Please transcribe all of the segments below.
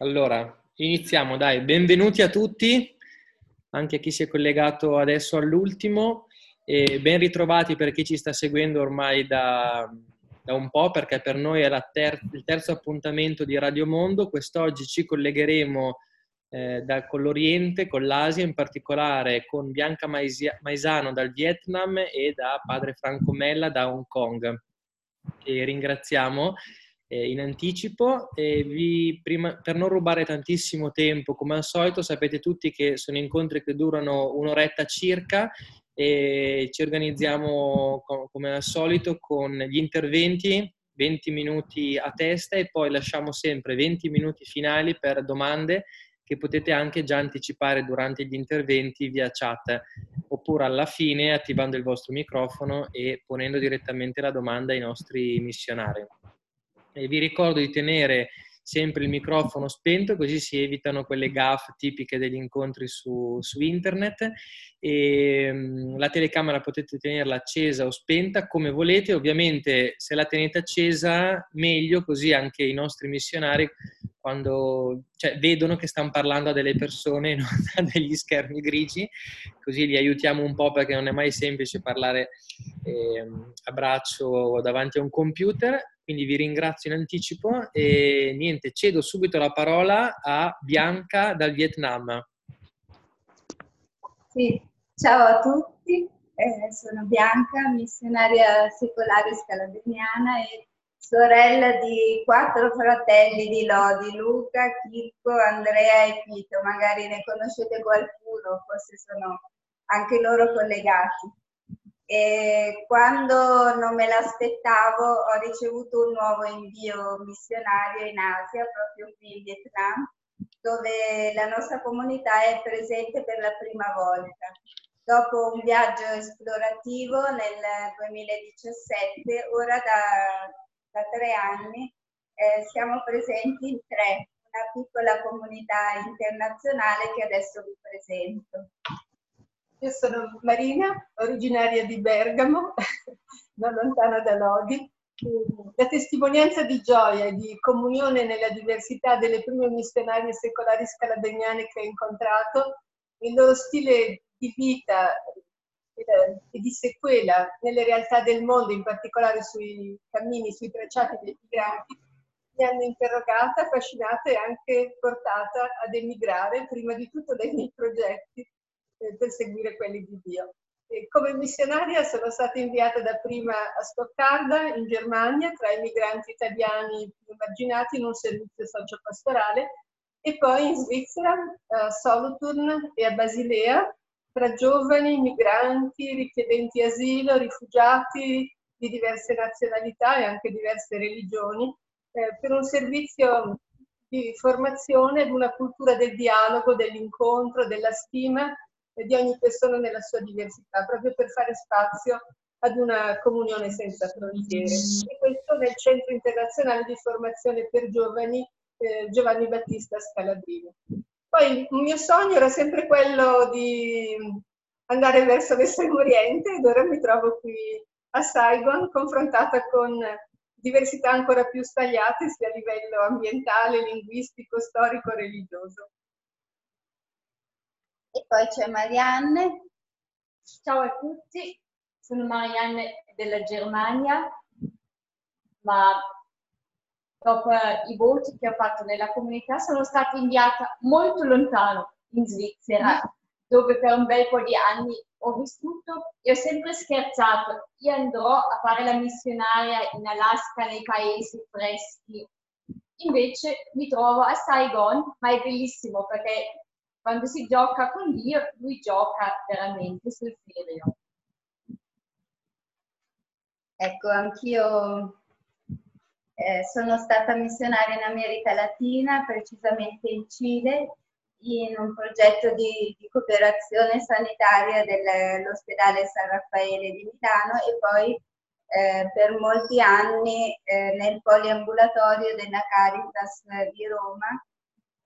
Allora, iniziamo, dai. Benvenuti a tutti, anche a chi si è collegato adesso all'ultimo. E ben ritrovati per chi ci sta seguendo ormai da, da un po', perché per noi è ter- il terzo appuntamento di Radio Mondo. Quest'oggi ci collegheremo eh, da, con l'Oriente, con l'Asia, in particolare con Bianca Maisia- Maisano dal Vietnam e da padre Franco Mella da Hong Kong, che ringraziamo eh, in anticipo e vi, prima, per non rubare tantissimo tempo, come al solito, sapete tutti che sono incontri che durano un'oretta circa e ci organizziamo come al solito con gli interventi 20 minuti a testa e poi lasciamo sempre 20 minuti finali per domande che potete anche già anticipare durante gli interventi via chat oppure alla fine attivando il vostro microfono e ponendo direttamente la domanda ai nostri missionari. E vi ricordo di tenere sempre il microfono spento, così si evitano quelle gaffe tipiche degli incontri su, su internet. E, um, la telecamera potete tenerla accesa o spenta come volete, ovviamente se la tenete accesa meglio, così anche i nostri missionari quando cioè, vedono che stanno parlando a delle persone, non a degli schermi grigi, così li aiutiamo un po' perché non è mai semplice parlare eh, a braccio davanti a un computer quindi vi ringrazio in anticipo e niente, cedo subito la parola a Bianca dal Vietnam. Sì, ciao a tutti, eh, sono Bianca, missionaria secolare scalabiniana e sorella di quattro fratelli di Lodi, Luca, Chicco, Andrea e Pito. Magari ne conoscete qualcuno, forse sono anche loro collegati. E quando non me l'aspettavo ho ricevuto un nuovo invio missionario in Asia, proprio qui in Vietnam, dove la nostra comunità è presente per la prima volta. Dopo un viaggio esplorativo nel 2017, ora da, da tre anni, eh, siamo presenti in tre, una piccola comunità internazionale che adesso vi presento. Io sono Marina, originaria di Bergamo, non lontana da Lodi. La testimonianza di gioia e di comunione nella diversità delle prime missionarie secolari scaladegnane che ho incontrato, il loro stile di vita e di sequela nelle realtà del mondo, in particolare sui cammini, sui tracciati dei migranti, mi hanno interrogata, affascinata e anche portata ad emigrare, prima di tutto dai miei progetti eh, per seguire quelli di Dio. Come missionaria sono stata inviata dapprima a Stoccarda, in Germania, tra i migranti italiani più immaginati in un servizio sociopastorale, e poi in Svizzera, a Solothurn e a Basilea, tra giovani migranti, richiedenti asilo, rifugiati di diverse nazionalità e anche diverse religioni, eh, per un servizio di formazione ad una cultura del dialogo, dell'incontro, della stima di ogni persona nella sua diversità, proprio per fare spazio ad una comunione senza frontiere. E questo nel Centro Internazionale di Formazione per Giovani eh, Giovanni Battista Scalabrini. Poi il mio sogno era sempre quello di andare verso l'estremo oriente ed ora mi trovo qui a Saigon confrontata con diversità ancora più stagliate sia a livello ambientale, linguistico, storico, religioso. E poi c'è Marianne. Ciao a tutti, sono Marianne della Germania, ma dopo i voti che ho fatto nella comunità sono stata inviata molto lontano, in Svizzera, dove per un bel po' di anni ho vissuto e ho sempre scherzato, io andrò a fare la missionaria in Alaska, nei paesi freschi. Invece mi trovo a Saigon, ma è bellissimo perché quando si gioca con Dio, lui gioca veramente sul serio. Ecco, anch'io eh, sono stata missionaria in America Latina, precisamente in Cile, in un progetto di, di cooperazione sanitaria dell'ospedale San Raffaele di Milano e poi eh, per molti anni eh, nel poliambulatorio della Caritas di Roma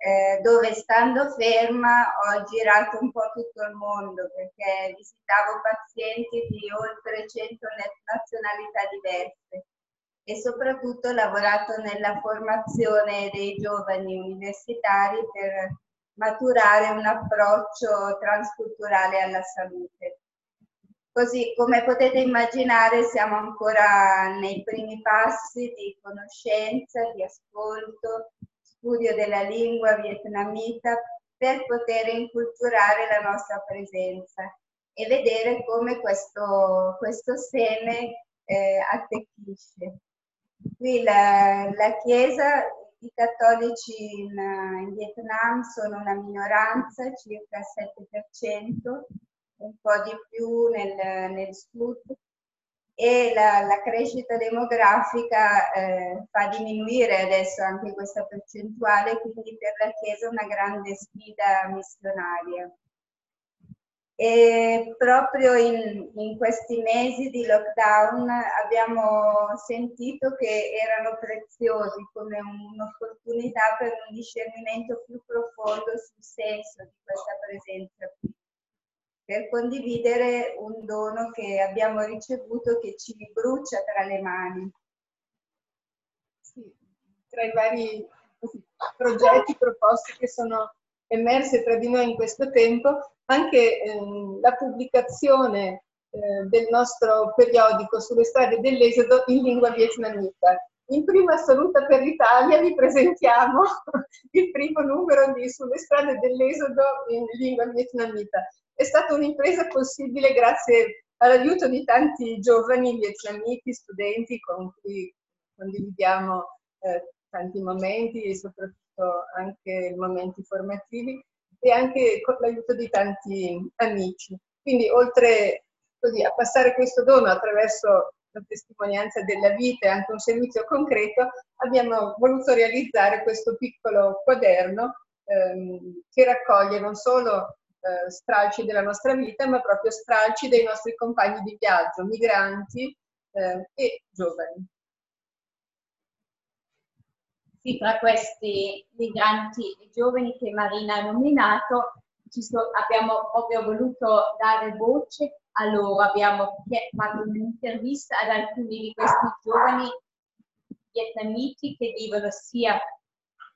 eh, dove stando ferma ho girato un po' tutto il mondo perché visitavo pazienti di oltre 100 nazionalità diverse e soprattutto lavorato nella formazione dei giovani universitari per maturare un approccio transculturale alla salute. Così come potete immaginare siamo ancora nei primi passi di conoscenza, di ascolto, studio della lingua vietnamita per poter inculturare la nostra presenza e vedere come questo, questo seme eh, attecchisce. Qui la, la Chiesa, i cattolici in, in, Vietnam sono una minoranza, circa il 7%, un po' di più nel, nel sud, e la, la crescita demografica eh, fa diminuire adesso anche questa percentuale, quindi per la Chiesa è una grande sfida missionaria. E proprio in, in, questi mesi di lockdown abbiamo sentito che erano preziosi come un'opportunità per un discernimento più profondo sul senso di questa presenza qui, per condividere un dono che abbiamo ricevuto che ci brucia tra le mani. Sì, tra i vari progetti, proposte che sono emerse tra di noi in questo tempo, anche ehm, la pubblicazione eh, del nostro periodico sulle strade dell'esodo in lingua vietnamita. In prima assoluta per l'Italia vi presentiamo il primo numero di Sulle strade dell'esodo in lingua vietnamita. È stata un'impresa possibile grazie all'aiuto di tanti giovani vietnamiti, studenti con cui condividiamo eh, tanti momenti e soprattutto anche momenti formativi e anche con l'aiuto di tanti amici. Quindi oltre così, a passare questo dono attraverso la testimonianza della vita e anche un servizio concreto, abbiamo voluto realizzare questo piccolo quaderno ehm, che raccoglie non solo eh, stralci della nostra vita, ma proprio stralci dei nostri compagni di viaggio, migranti eh, e giovani. Sì, tra questi migranti giovani che Marina ha nominato, so, abbiamo proprio voluto dare voce a loro, abbiamo fatto un'intervista ad alcuni di questi giovani vietnamiti che vivono sia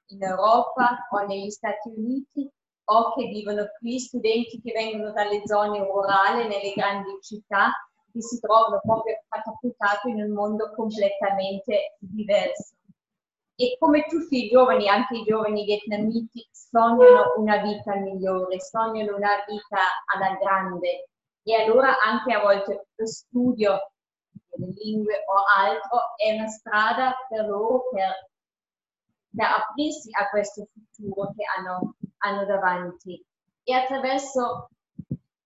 in Europa o negli Stati Uniti o che vivono qui, studenti che vengono dalle zone rurali, nelle grandi città, che si trovano proprio catapultati in un mondo completamente diverso. E come tutti i giovani, anche i giovani vietnamiti, sognano una vita migliore, sognano una vita alla grande. E allora anche a volte lo studio delle lingue o altro è una strada per loro per, per aprirsi a questo futuro che hanno, hanno davanti. E attraverso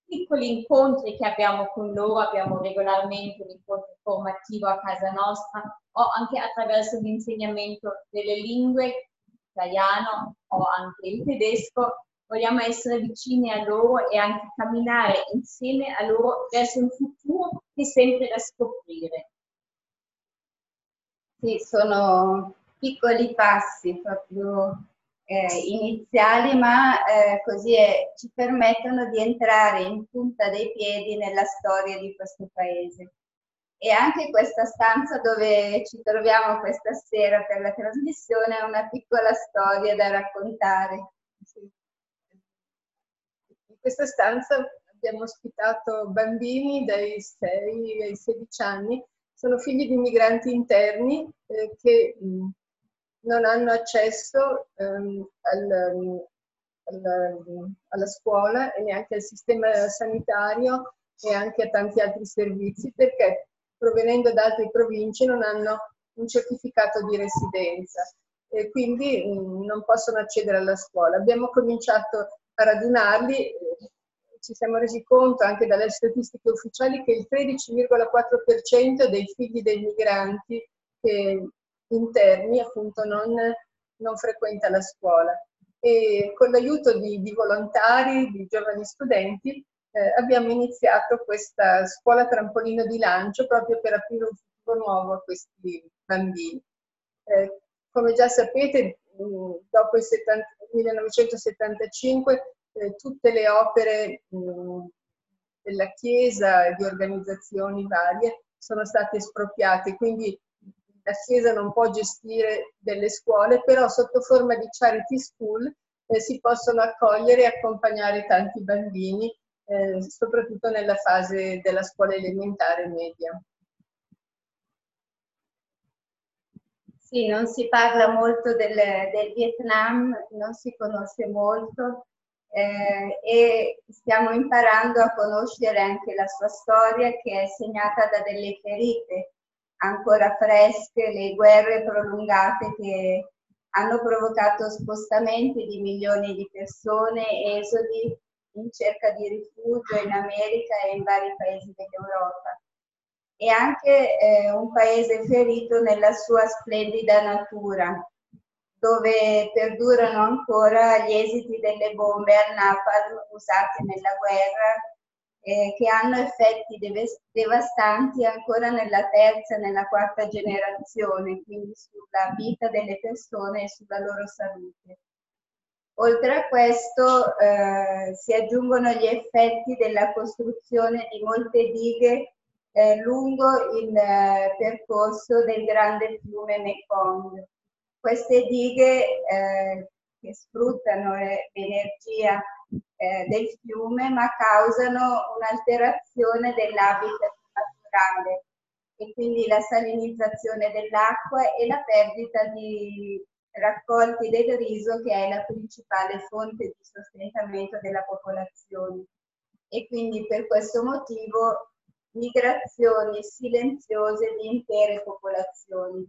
piccoli incontri che abbiamo con loro, abbiamo regolarmente un incontro formativo a casa nostra o anche attraverso l'insegnamento delle lingue, italiano o anche il tedesco, vogliamo essere vicini a loro e anche camminare insieme a loro verso un futuro che è sempre da scoprire. Sì, sono piccoli passi proprio eh, iniziali, ma eh, così è, ci permettono di entrare in punta dei piedi nella storia di questo paese. E anche questa stanza dove ci troviamo questa sera per la trasmissione è una piccola storia da raccontare. In questa stanza abbiamo ospitato bambini dai 6 ai 16 anni, sono figli di migranti interni eh, che non hanno accesso ehm, al, al, alla scuola e neanche al sistema sanitario e anche a tanti altri servizi perché provenendo da altre province non hanno un certificato di residenza e quindi mh, mm, non possono accedere alla scuola. Abbiamo cominciato a radunarli, ci siamo resi conto anche dalle statistiche ufficiali che il 13,4% dei figli dei migranti che interni appunto non, non frequenta la scuola. E con l'aiuto di, di volontari, di giovani studenti, eh, abbiamo iniziato questa scuola trampolino di lancio proprio per aprire un futuro nuovo a questi bambini. Eh, come già sapete, mh, dopo il 70, 1975 eh, tutte le opere mh, della Chiesa e di organizzazioni varie sono state espropriate, quindi la Chiesa non può gestire delle scuole, però sotto forma di charity school eh, si possono accogliere e accompagnare tanti bambini, eh, soprattutto nella fase della scuola elementare e media. Sì, non si parla molto del, del Vietnam, non si conosce molto eh, e stiamo imparando a conoscere anche la sua storia che è segnata da delle ferite ancora fresche, le guerre prolungate che hanno provocato spostamenti di milioni di persone, esodi in cerca di rifugio in America e in vari paesi dell'Europa. E anche eh, un paese ferito nella sua splendida natura, dove perdurano ancora gli esiti delle bombe al napalm usate nella guerra, eh, che hanno effetti devastanti ancora nella terza e nella quarta generazione, quindi sulla vita delle persone e sulla loro salute. Oltre a questo eh, si aggiungono gli effetti della costruzione di molte dighe eh, lungo il eh, percorso del grande fiume Mekong. Queste dighe eh, che sfruttano l'energia eh, del fiume ma causano un'alterazione dell'habitat naturale e quindi la salinizzazione dell'acqua e la perdita di raccolti del riso che è la principale fonte di sostentamento della popolazione. E quindi per questo motivo migrazioni silenziose di intere popolazioni.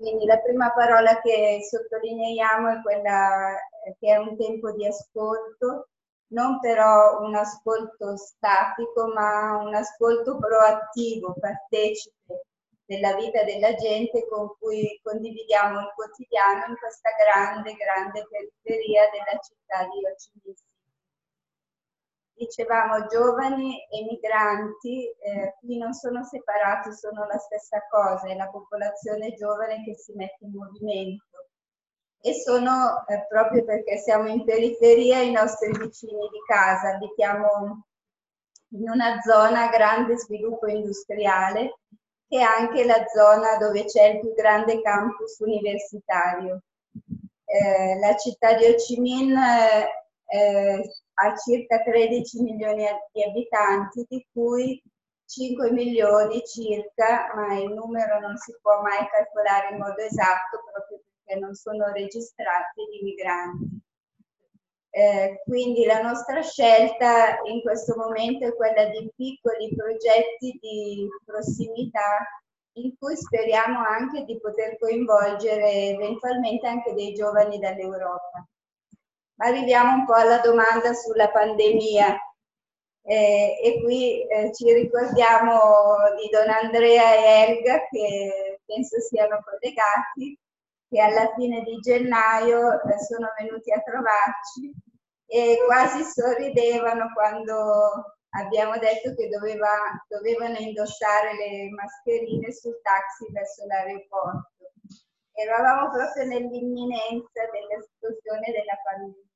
Quindi la prima parola che sottolineiamo è quella che è un tempo di ascolto, non però un ascolto statico, ma un ascolto proattivo, partecipe della vita della gente con cui condividiamo il quotidiano in questa grande, grande periferia della città di Minh dicevamo giovani e migranti, eh, qui non sono separati, sono la stessa cosa, è la popolazione giovane che si mette in movimento. E sono eh, proprio perché siamo in periferia i nostri vicini di casa, abitiamo in una zona a grande sviluppo industriale che è anche la zona dove c'è il più grande campus universitario. Eh, la città di Ho Chi Minh eh, ha circa 13 milioni di abitanti, di cui 5 milioni circa, ma il numero non si può mai calcolare in modo esatto proprio perché non sono registrati di migranti. Eh, quindi la nostra scelta in questo momento è quella di piccoli progetti di prossimità in cui speriamo anche di poter coinvolgere eventualmente anche dei giovani dall'Europa arriviamo un po' alla domanda sulla pandemia. Eh, e qui eh, ci ricordiamo di Don Andrea e Elga che penso siano collegati, che alla fine di gennaio eh, sono venuti a trovarci e quasi sorridevano quando abbiamo detto che doveva, dovevano indossare le mascherine sul taxi verso l'aeroporto. Eravamo proprio nell'imminenza dell'esplosione della pandemia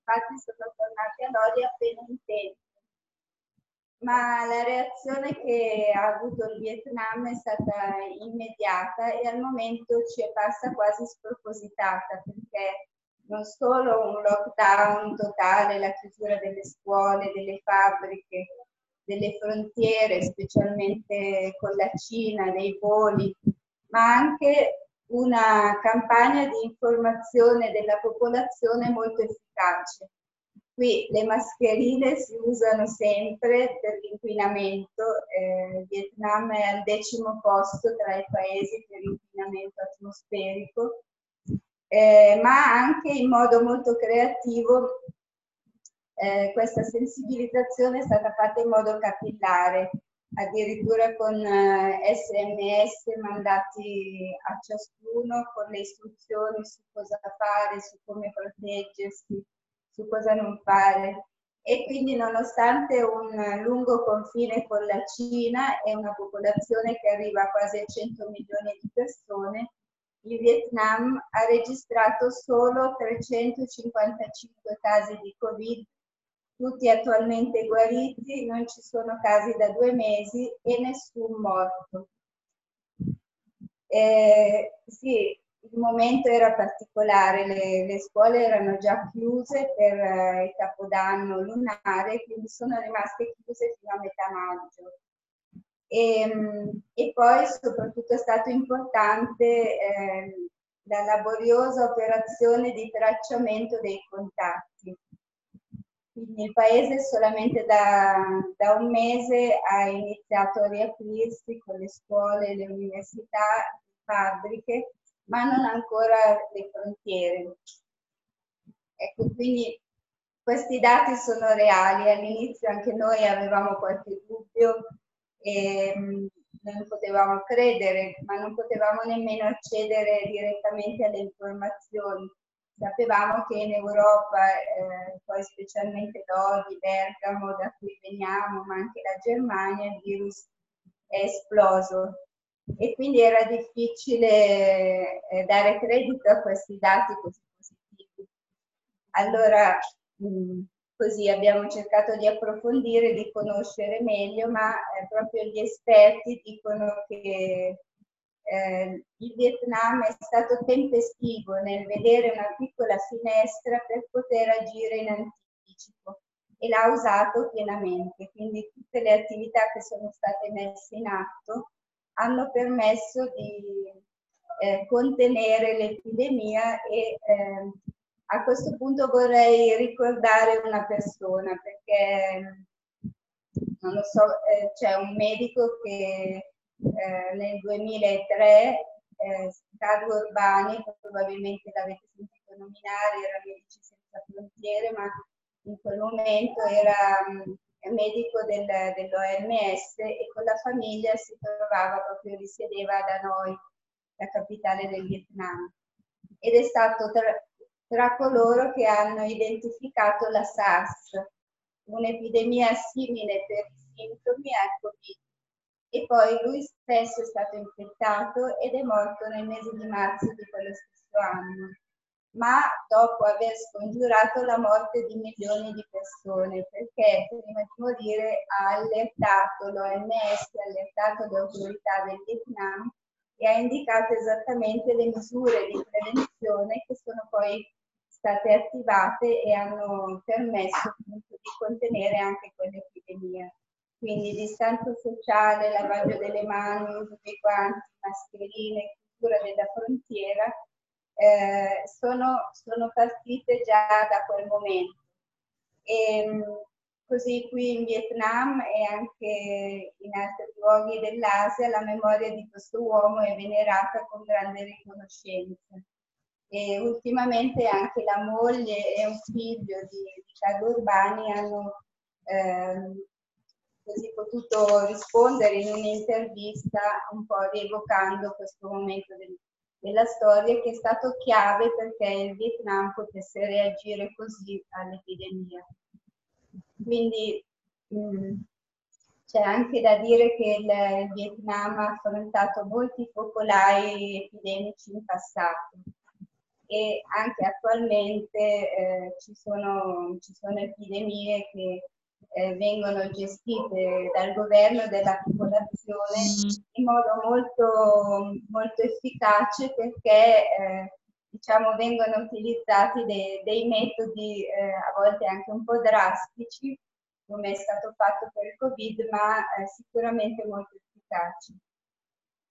infatti sono tornati a Lodi appena in tempo. Ma la reazione che ha avuto il Vietnam è stata immediata e al momento ci è parsa quasi spropositata perché non solo un lockdown totale, la chiusura delle scuole, delle fabbriche, delle frontiere, specialmente con la Cina, dei voli, ma anche una campagna di informazione della popolazione molto efficace. Qui le mascherine si usano sempre per l'inquinamento, eh, Vietnam è al decimo posto tra i paesi per l'inquinamento atmosferico, eh, ma anche in modo molto creativo eh, questa sensibilizzazione è stata fatta in modo capillare addirittura con sms eh, mandati a ciascuno con le istruzioni su cosa fare, su come proteggersi, su cosa non fare. E quindi nonostante un lungo confine con la Cina e una popolazione che arriva a quasi 100 milioni di persone, il Vietnam ha registrato solo 355 casi di Covid tutti attualmente guariti, non ci sono casi da due mesi e nessun morto. Eh, sì, il momento era particolare, le, le scuole erano già chiuse per eh, il capodanno lunare, quindi sono rimaste chiuse fino a metà maggio. E, ehm, e poi soprattutto è stato importante eh, la laboriosa operazione di tracciamento dei contatti. Il paese solamente da, da, un mese ha iniziato a riaprirsi con le scuole, le università, le fabbriche, ma non ancora le frontiere. Ecco, quindi questi dati sono reali. All'inizio anche noi avevamo qualche dubbio e mm, non potevamo credere, ma non potevamo nemmeno accedere direttamente alle informazioni. Sapevamo che in Europa, eh, poi specialmente Lodi, Bergamo, da cui veniamo, ma anche la Germania, il virus è esploso e quindi era difficile eh, dare credito a questi dati così positivi. Allora, mh, mm, Così abbiamo cercato di approfondire, di conoscere meglio, ma eh, proprio gli esperti dicono che eh, il Vietnam è stato tempestivo nel vedere una piccola finestra per poter agire in anticipo e l'ha usato pienamente. Quindi tutte le attività che sono state messe in atto hanno permesso di eh, contenere l'epidemia e eh, a questo punto vorrei ricordare una persona perché, non lo so, eh, c'è un medico che eh, nel 2003, eh, Carlo Urbani, probabilmente l'avete sentito nominare, era Medici Senza Frontiere, ma in quel momento era um, medico del, dell'OMS e con la famiglia si trovava proprio, risiedeva da noi, la capitale del Vietnam. Ed è stato tra, tra coloro che hanno identificato la SARS, un'epidemia simile per i sintomi al Covid. E poi lui stesso è stato infettato ed è morto nel mese di marzo di quello stesso anno, ma dopo aver scongiurato la morte di milioni di persone, perché prima di morire ha allertato l'OMS, ha allertato le autorità del Vietnam e ha indicato esattamente le misure di prevenzione che sono poi state attivate e hanno permesso di contenere anche quell'epidemia. Quindi distanza sociale, lavaggio delle mani, uso dei mascherine, chiusura della frontiera, eh, sono, sono, partite già da quel momento. E, ehm, così qui in Vietnam e anche in altri luoghi dell'Asia la memoria di questo uomo è venerata con grande riconoscenza e ultimamente anche la moglie e un figlio di, di Urbani hanno eh, così potuto rispondere in un'intervista un po' rievocando questo momento del, della storia che è stato chiave perché il Vietnam potesse reagire così all'epidemia. Quindi mh, mm, c'è anche da dire che il, il Vietnam ha affrontato molti focolai epidemici in passato e anche attualmente eh, ci, sono, ci, sono, epidemie che eh, vengono gestite dal governo dalla popolazione in modo molto, molto efficace perché eh, diciamo, vengono utilizzati dei, dei metodi eh, a volte anche un po' drastici come è stato fatto per il Covid, ma eh, sicuramente molto efficaci.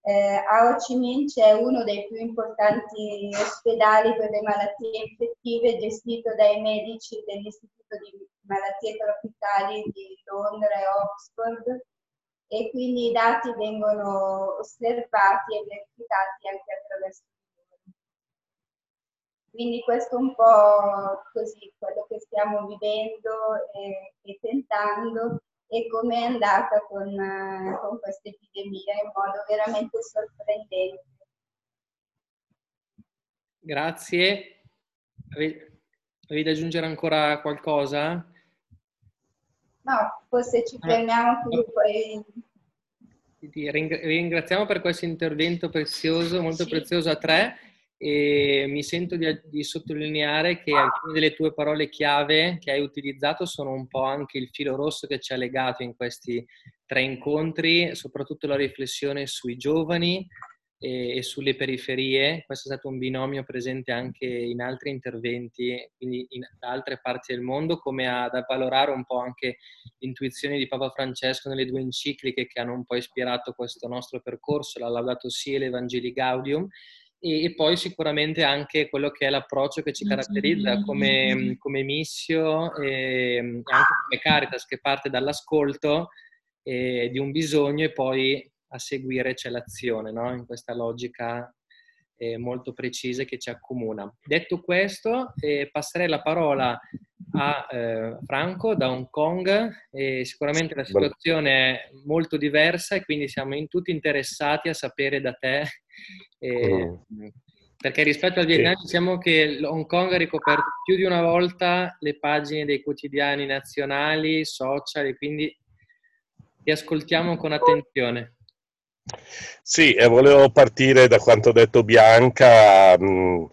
Eh, a Ho Chi Minh c'è uno dei più importanti ospedali per le malattie infettive gestito dai medici dell'Istituto di Malattie Tropicali di Londra e Oxford e quindi i dati vengono osservati e verificati anche attraverso. Quindi questo è un po' così quello che stiamo vivendo e, e tentando e come è andata con, eh, con questa epidemia in modo veramente sorprendente. Grazie. Avevi da aggiungere ancora qualcosa? No, forse ci fermiamo qui poi. Ringraziamo per questo intervento prezioso, molto sì. prezioso a tre e mi sento di, di, sottolineare che alcune delle tue parole chiave che hai utilizzato sono un po' anche il filo rosso che ci ha legato in questi tre incontri, soprattutto la riflessione sui giovani, e, e, sulle periferie. Questo è stato un binomio presente anche in altri interventi, quindi in, da altre parti del mondo, come ad avvalorare un po' anche l'intuizione di Papa Francesco nelle due encicliche che hanno un po' ispirato questo nostro percorso, la Laudato Si e l'Evangeli Gaudium, e, e, poi sicuramente anche quello che è l'approccio che ci caratterizza come, come missio e anche come Caritas che parte dall'ascolto eh, di un bisogno e poi a seguire c'è l'azione, no? in questa logica eh, molto precisa che ci accomuna. Detto questo, eh, passerei la parola a eh, Franco da Hong Kong. sicuramente la situazione è molto diversa e quindi siamo in tutti interessati a sapere da te. Mm. Perché rispetto al Vietnam sì. diciamo che Hong Kong ha ricoperto più di una volta le pagine dei quotidiani nazionali, social e quindi ti ascoltiamo con attenzione. Sì, e volevo partire da quanto ha detto Bianca, mh,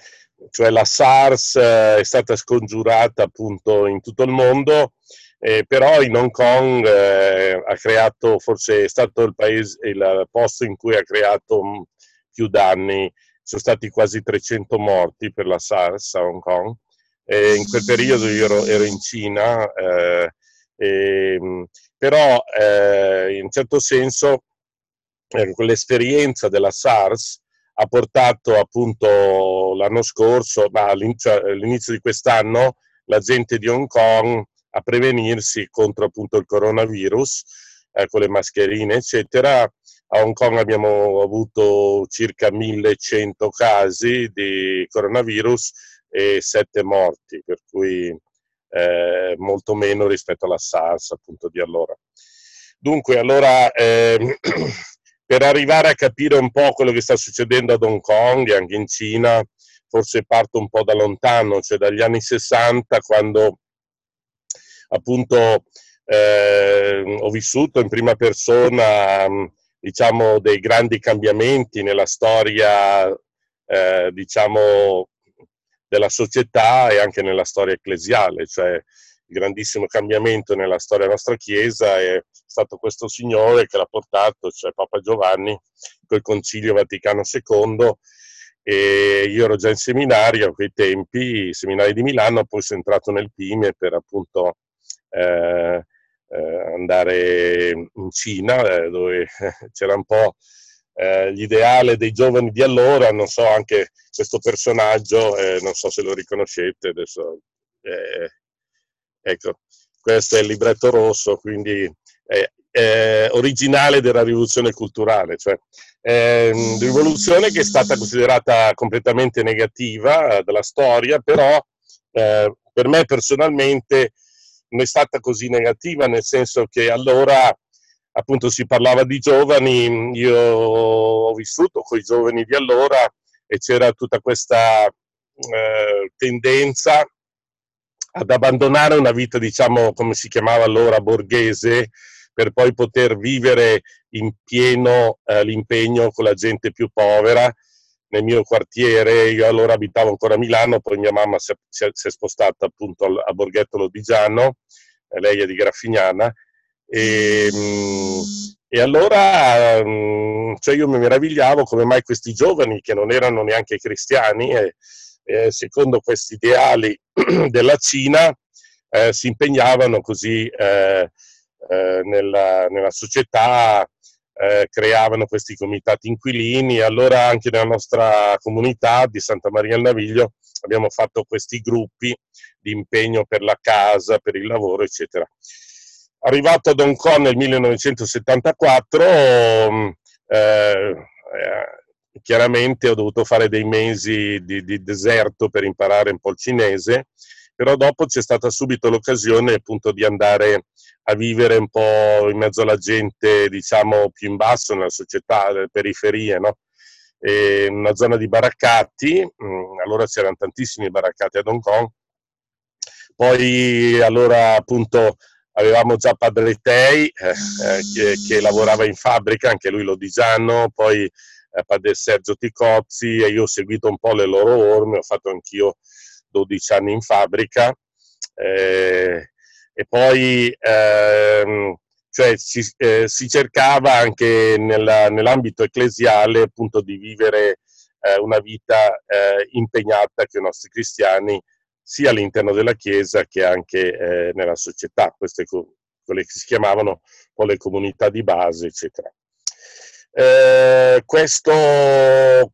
cioè la SARS eh, è stata scongiurata appunto in tutto il mondo, eh, però in Hong Kong eh, ha creato, forse è stato il, paese, il posto in cui ha creato mh, più danni, sono stati quasi 300 morti per la SARS a Hong Kong. E in quel periodo io ero, ero in Cina, eh, e, però eh, in un certo senso eh, l'esperienza della SARS ha portato appunto l'anno scorso, ma cioè, all'inizio di quest'anno, la gente di Hong Kong a prevenirsi contro appunto il coronavirus eh, con le mascherine eccetera. A Hong Kong abbiamo avuto circa 1100 casi di coronavirus e 7 morti, per cui eh, molto meno rispetto alla SARS appunto di allora. Dunque, allora, eh, per arrivare a capire un po' quello che sta succedendo ad Hong Kong e anche in Cina, forse parto un po' da lontano, cioè dagli anni 60, quando appunto eh, ho vissuto in prima persona diciamo dei grandi cambiamenti nella storia eh, diciamo della società e anche nella storia ecclesiale, cioè il grandissimo cambiamento nella storia della nostra Chiesa è stato questo signore che l'ha portato, cioè Papa Giovanni, col Concilio Vaticano II, e io ero già in seminario a quei tempi, seminari di Milano, poi sono entrato nel PIME per appunto eh, andare in Cina, eh, dove c'era un po' eh, l'ideale dei giovani di allora, non so anche questo personaggio, eh, non so se lo riconoscete adesso. Eh, ecco, questo è il libretto rosso, quindi è originale della rivoluzione culturale, cioè una rivoluzione che è stata considerata completamente negativa eh, dalla storia, però eh, per me personalmente non è stata così negativa, nel senso che allora appunto si parlava di giovani, io ho vissuto con i giovani di allora e c'era tutta questa eh, tendenza ad abbandonare una vita, diciamo, come si chiamava allora, borghese, per poi poter vivere in pieno eh, l'impegno con la gente più povera. Nel mio quartiere, io allora abitavo ancora a Milano, poi mia mamma si è, si è, si è spostata appunto a Borghetto Lodigiano, eh, lei è di Graffignana, e, mm, e allora mm, cioè io mi meravigliavo come mai questi giovani, che non erano neanche cristiani, eh, eh, secondo questi ideali della Cina, eh, si impegnavano così eh, eh, nella, nella, società, eh, creavano questi comitati inquilini. Allora anche nella nostra comunità di Santa Maria al Naviglio abbiamo fatto questi gruppi di impegno per la casa, per il lavoro, eccetera. Arrivato ad Hong Kong nel 1974, mm, eh, eh, chiaramente ho dovuto fare dei mesi di, di, deserto per imparare un po' il cinese, però dopo c'è stata subito l'occasione appunto di andare a vivere un po' in mezzo alla gente, diciamo, più in basso, nella società, nelle periferie, no? E una zona di baraccati, mm, allora c'erano tantissimi baraccati ad Hong Kong, poi allora appunto avevamo già Padre Tei eh, eh, che, che, lavorava in fabbrica, anche lui lodigiano, poi eh, Padre Sergio Ticozzi e io ho seguito un po' le loro orme, ho fatto anch'io 12 anni in fabbrica eh, e poi ehm, cioè si, eh, si cercava anche nella, nell'ambito ecclesiale appunto di vivere eh, una vita eh, impegnata che i nostri cristiani sia all'interno della Chiesa che anche eh, nella società, queste quelle che si chiamavano poi le comunità di base, eccetera. Eh, questo,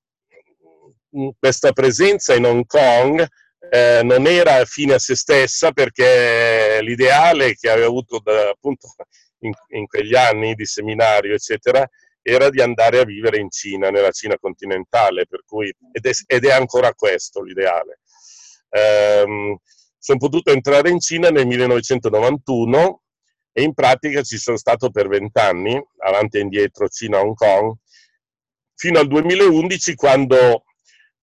questa presenza in Hong Kong eh, non era fine a se stessa perché l'ideale che aveva avuto da, appunto in, in, quegli anni di seminario, eccetera, era di andare a vivere in Cina, nella Cina continentale, cui, ed, è, ed, è, ancora questo l'ideale. Um, sono potuto entrare in Cina nel 1991 e in pratica ci sono stato per vent'anni, avanti e indietro, Cina-Hong Kong, fino al 2011 quando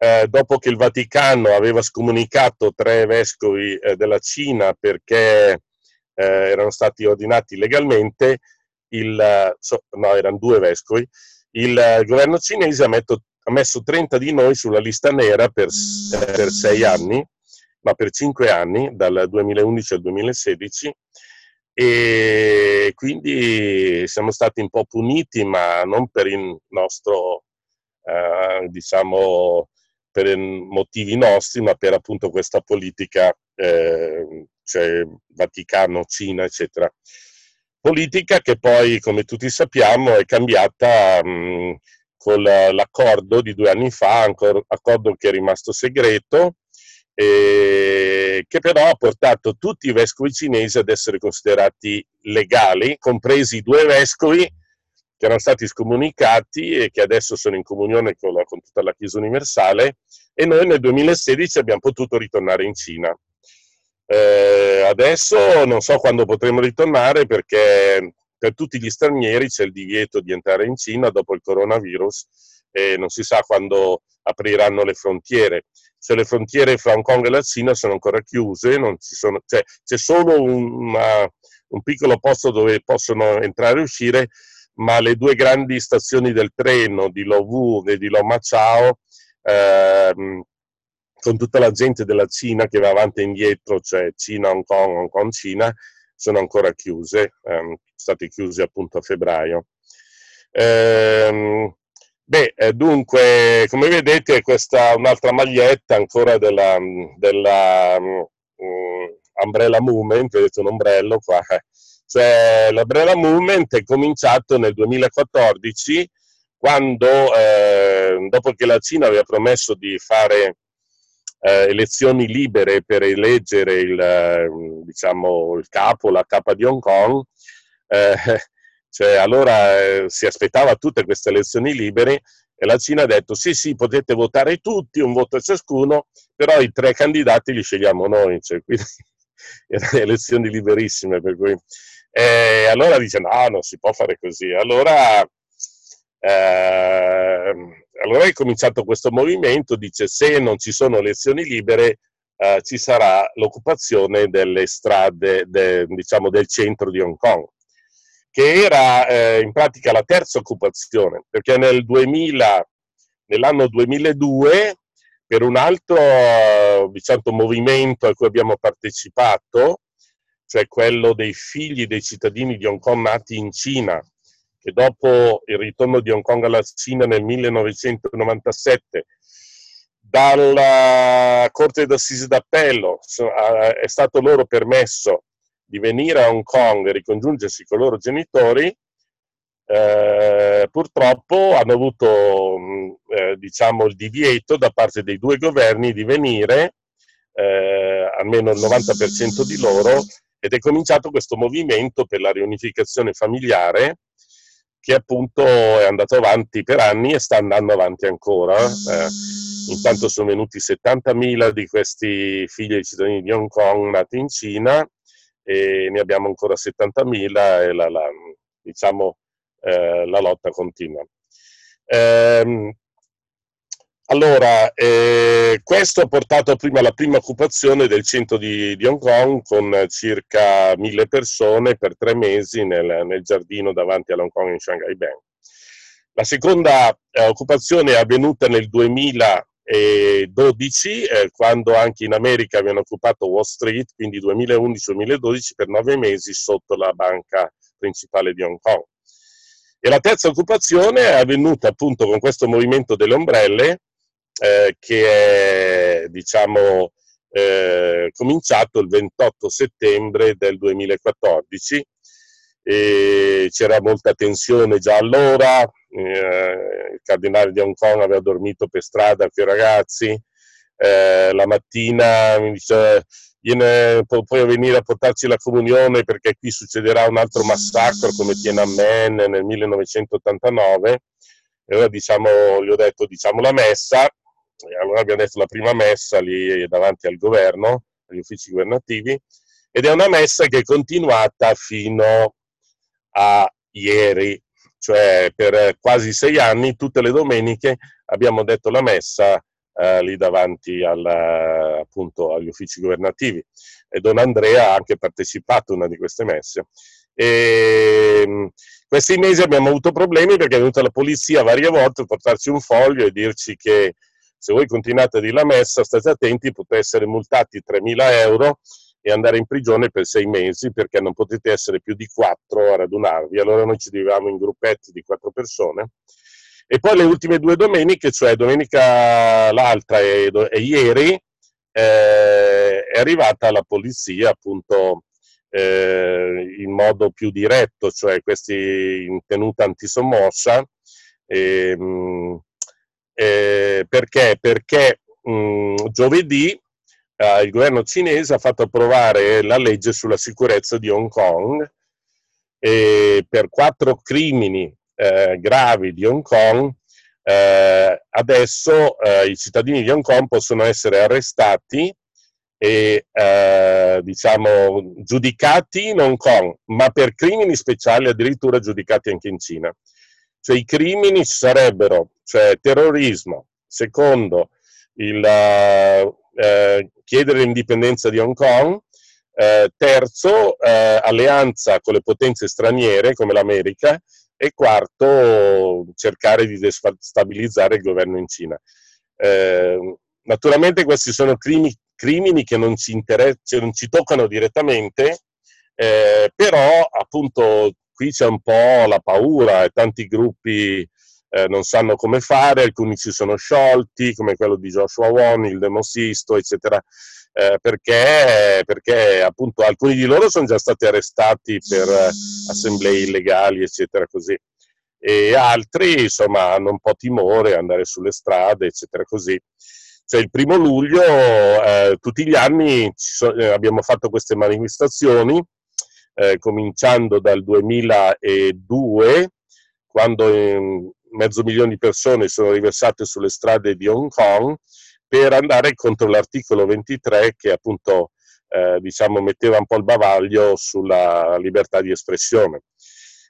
eh, dopo che il Vaticano aveva scomunicato tre vescovi eh, della Cina perché eh, erano stati ordinati legalmente, il, so, no, erano due vescovi, il governo cinese ha, metto, ha, messo 30 di noi sulla lista nera per, eh, per sei anni, ma per cinque anni, dal 2011 al 2016, e quindi siamo stati un po' puniti, ma non per il nostro, eh, diciamo, per motivi nostri, ma per appunto questa politica, eh, cioè Vaticano, Cina, eccetera. Politica che poi, come tutti sappiamo, è cambiata mh, con l'accordo di due anni fa, accordo che è rimasto segreto, eh, che però ha portato tutti i vescovi cinesi ad essere considerati legali, compresi i due vescovi che erano stati scomunicati e che adesso sono in comunione con, la, con tutta la Chiesa universale e noi nel 2016 abbiamo potuto ritornare in Cina. Eh, adesso non so quando potremo ritornare perché per tutti gli stranieri c'è il divieto di entrare in Cina dopo il coronavirus e non si sa quando apriranno le frontiere. Se le frontiere fra Hong Kong e la Cina sono ancora chiuse, sono, cioè, c'è solo una, un piccolo posto dove possono entrare e uscire, ma le due grandi stazioni del treno di Lo Wu e di Lo Ma Chao, ehm, con tutta la gente della Cina che va avanti e indietro, cioè Cina, Hong Kong, Hong Kong, Cina, sono ancora chiuse, ehm, state chiuse appunto a febbraio. Ehm, Beh, eh, dunque, come vedete, questa è un'altra maglietta ancora della, della um, Umbrella Movement, vedete un ombrello qua. Cioè, l'Umbrella Movement è cominciato nel 2014, quando, eh, dopo che la Cina aveva promesso di fare eh, elezioni libere per eleggere il, diciamo, il capo, la capa di Hong Kong, eh, cioè, allora eh, si aspettava tutte queste elezioni libere e la Cina ha detto sì sì potete votare tutti, un voto a ciascuno, però i tre candidati li scegliamo noi, cioè, quindi erano elezioni liberissime. Per cui, e allora dice no, non si può fare così. Allora, eh, allora è cominciato questo movimento, dice se non ci sono elezioni libere eh, ci sarà l'occupazione delle strade de, diciamo, del centro di Hong Kong che era eh, in pratica la terza occupazione, perché nel 2000, nell'anno 2002, per un altro diciamo, movimento a cui abbiamo partecipato, cioè quello dei figli dei cittadini di Hong Kong nati in Cina, che dopo il ritorno di Hong Kong alla Cina nel 1997 dalla Corte d'Assise d'Appello è stato loro permesso di venire a Hong Kong e ricongiungersi con i loro genitori, eh, purtroppo hanno avuto mm, eh, diciamo, il divieto da parte dei due governi di venire, eh, almeno il 90% di loro, ed è cominciato questo movimento per la riunificazione familiare che appunto è andato avanti per anni e sta andando avanti ancora. Eh, intanto sono venuti 70.000 di questi figli di cittadini di Hong Kong nati in Cina e ne abbiamo ancora 70.000 e la, la, diciamo, eh, la lotta continua. Ehm, allora, eh, questo ha portato prima alla prima occupazione del centro di, di Hong Kong con circa mille persone per tre mesi nel, nel giardino davanti all'Hong Kong in Shanghai Bank. La seconda eh, occupazione è avvenuta nel 2000 2012, eh, quando anche in America avevano occupato Wall Street, quindi 2011-2012 per nove mesi sotto la banca principale di Hong Kong. E la terza occupazione è avvenuta appunto con questo movimento delle ombrelle eh, che è diciamo eh, cominciato il 28 settembre del 2014 e c'era molta tensione già allora, eh, il cardinale di Hong Kong aveva dormito per strada con i ragazzi, eh, la mattina mi dice viene, pu- puoi venire a portarci la comunione perché qui succederà un altro massacro come Tiananmen nel 1989 e allora diciamo, gli ho detto diciamo la messa allora abbiamo detto la prima messa lì davanti al governo, agli uffici governativi ed è una messa che è continuata fino a ieri, cioè per quasi sei anni, tutte le domeniche abbiamo detto la messa eh, lì davanti al, appunto, agli uffici governativi e Don Andrea ha anche partecipato a una di queste messe. E, ehm, questi mesi abbiamo avuto problemi perché è venuta la polizia varie volte a portarci un foglio e dirci che se voi continuate a dire la messa, state attenti, potete essere multati 3.000 euro e andare in prigione per sei mesi perché non potete essere più di quattro a radunarvi. Allora noi ci dividevamo in gruppetti di quattro persone. E poi le ultime due domeniche, cioè domenica l'altra e, e ieri, eh, è arrivata la polizia appunto eh, in modo più diretto, cioè questi in tenuta antisommossa. E, mh, eh, perché? Perché mh, giovedì eh, il governo cinese ha fatto approvare la legge sulla sicurezza di Hong Kong e per quattro crimini eh, gravi di Hong Kong eh, adesso eh, i cittadini di Hong Kong possono essere arrestati e eh, diciamo giudicati in Hong Kong, ma per crimini speciali addirittura giudicati anche in Cina. Cioè i crimini sarebbero cioè, terrorismo, secondo il, eh, chiedere l'indipendenza di Hong Kong, eh, terzo, eh, alleanza con le potenze straniere come l'America e quarto, cercare di destabilizzare il governo in Cina. Eh, naturalmente questi sono crimi, crimini che non ci, cioè non ci toccano direttamente, eh, però appunto qui c'è un po' la paura e tanti gruppi eh, non sanno come fare, alcuni si sono sciolti, come quello di Joshua Won, il Demosisto, eccetera, eh, perché, perché, appunto alcuni di loro sono già stati arrestati per eh, assemblee illegali, eccetera, così. E altri, insomma, hanno un po' timore andare sulle strade, eccetera, così. Cioè, il primo luglio, eh, tutti gli anni so, eh, abbiamo fatto queste manifestazioni, eh, cominciando dal 2002, quando ehm, mezzo milione di persone sono riversate sulle strade di Hong Kong per andare contro l'articolo 23 che appunto eh, diciamo, metteva un po' il bavaglio sulla libertà di espressione.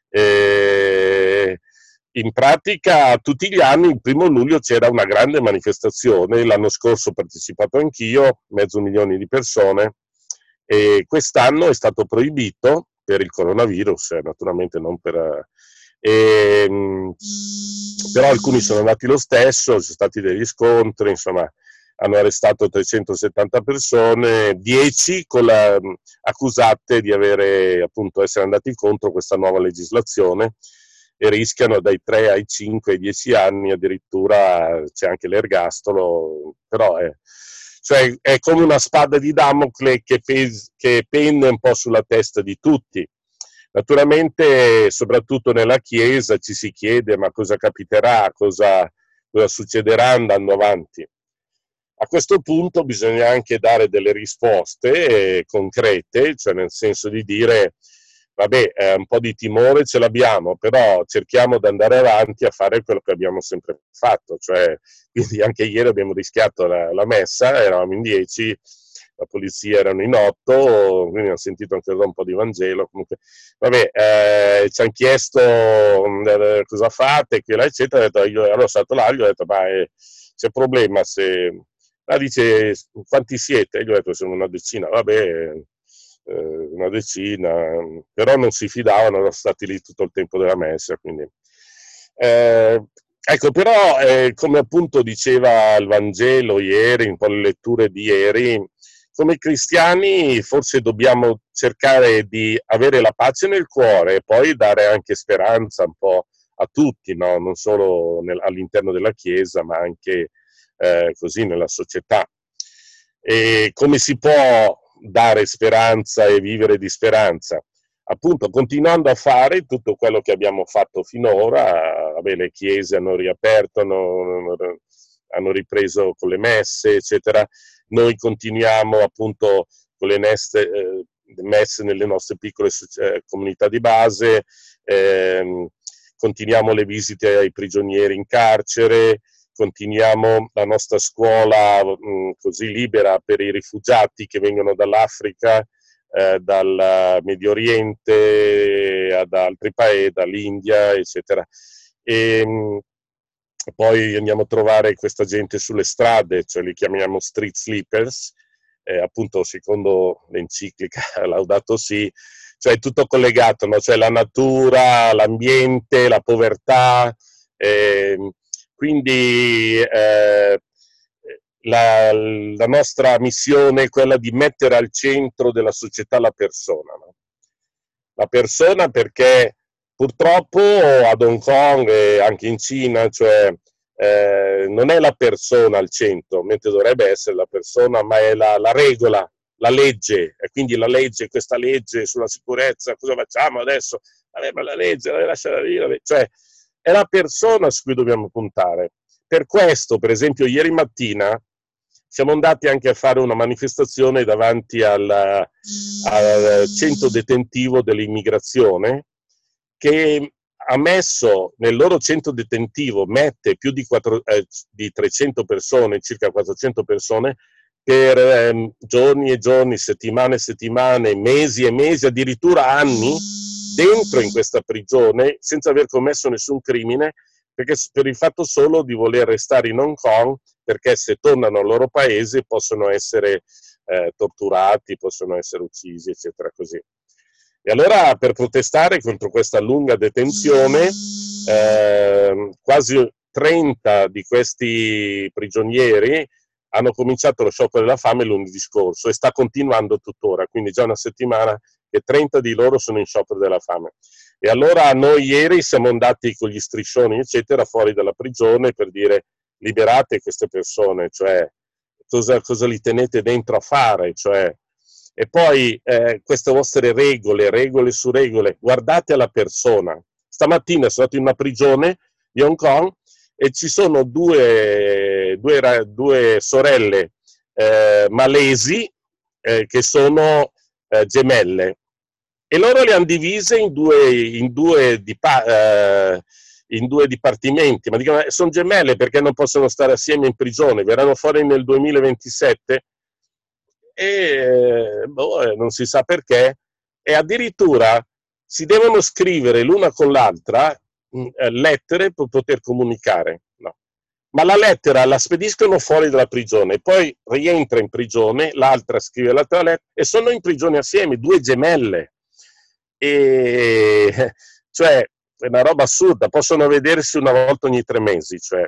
E in pratica tutti gli anni, il primo luglio, c'era una grande manifestazione, l'anno scorso ho partecipato anch'io, mezzo milione di persone, e quest'anno è stato proibito per il coronavirus, eh, naturalmente non per e, ehm, però alcuni sono andati lo stesso, ci sono stati degli scontri, insomma, hanno arrestato 370 persone, 10 la, accusate di avere, appunto, essere andati contro questa nuova legislazione e rischiano dai 3 ai 5 ai 10 anni, addirittura c'è anche l'ergastolo, però è, cioè, è come una spada di Damocle che, pes- che pende un po' sulla testa di tutti Naturalmente, soprattutto nella Chiesa, ci si chiede ma cosa capiterà, cosa, cosa succederà andando avanti. A questo punto bisogna anche dare delle risposte eh, concrete, cioè nel senso di dire, vabbè, eh, un po' di timore ce l'abbiamo, però cerchiamo di andare avanti a fare quello che abbiamo sempre fatto, cioè, quindi anche ieri abbiamo rischiato la, la messa, eravamo in dieci, la polizia erano in otto, quindi hanno sentito anche un po' di Vangelo. Comunque, vabbè, eh, ci hanno chiesto eh, cosa fate, qui là, eccetera. Detto, io, sono stato là, gli ho detto, ma eh, c'è problema se... La dice, quanti siete? Gli ho detto, sono una decina, vabbè, una decina, però non si fidavano, erano stati lì tutto il tempo della messa, quindi... Eh, ecco, però, eh, come appunto diceva il Vangelo ieri, un po' le letture di ieri, come cristiani forse dobbiamo cercare di avere la pace nel cuore e poi dare anche speranza un po' a tutti, no? non solo nel, all'interno della Chiesa, ma anche eh, così nella società. E come si può dare speranza e vivere di speranza? Appunto, continuando a fare tutto quello che abbiamo fatto finora, vabbè, le chiese hanno riaperto, hanno, hanno ripreso con le messe, eccetera. Noi continuiamo appunto con le neste, eh, messe nelle nostre piccole eh, comunità di base, eh, continuiamo le visite ai prigionieri in carcere, continuiamo la nostra scuola mh, mm, così libera per i rifugiati che vengono dall'Africa, eh, dal Medio Oriente ad altri paesi, dall'India, eccetera. E, mh, mm, poi andiamo a trovare questa gente sulle strade, cioè li chiamiamo street sleepers, eh, appunto secondo l'enciclica Laudato Si, cioè tutto collegato, no? cioè la natura, l'ambiente, la povertà. Eh, quindi eh, la, la, nostra missione è quella di mettere al centro della società la persona. No? La persona perché purtroppo ad Hong Kong e anche in Cina, cioè, eh, non è la persona al centro, mentre dovrebbe essere la persona, ma è la, la regola, la legge, e quindi la legge, questa legge sulla sicurezza, cosa facciamo adesso? Ma la legge, la lasciare dire, cioè è la persona su cui dobbiamo puntare. Per questo, per esempio, ieri mattina siamo andati anche a fare una manifestazione davanti al, al centro detentivo dell'immigrazione che ha messo nel loro centro detentivo, mette più di, 4, eh, di 300 persone, circa 400 persone, per ehm, giorni e giorni, settimane e settimane, mesi e mesi, addirittura anni, dentro in questa prigione senza aver commesso nessun crimine, perché per il fatto solo di voler restare in Hong Kong, perché se tornano al loro paese possono essere eh, torturati, possono essere uccisi, eccetera, così. E allora per protestare contro questa lunga detenzione, eh, quasi 30 di questi prigionieri hanno cominciato lo sciopero della fame lunedì scorso e sta continuando tuttora, quindi già una settimana che 30 di loro sono in sciopero della fame. E allora noi ieri siamo andati con gli striscioni, eccetera, fuori dalla prigione per dire liberate queste persone, cioè cosa, cosa li tenete dentro a fare, cioè, e poi eh, queste vostre regole, regole su regole, guardate alla persona. Stamattina sono stato in una prigione di Hong Kong e ci sono due, due, due sorelle eh, malesi eh, che sono eh, gemelle e loro le hanno divise in due, in due, dipa, eh, in due dipartimenti, ma dicono eh, sono gemelle perché non possono stare assieme in prigione, verranno fuori nel 2027 e boh, non si sa perché e addirittura si devono scrivere l'una con l'altra eh, lettere per poter comunicare. No. Ma la lettera la spediscono fuori dalla prigione, poi rientra in prigione, l'altra scrive l'altra lettera e sono in prigione assieme, due gemelle. E, cioè, è una roba assurda, possono vedersi una volta ogni tre mesi. Cioè.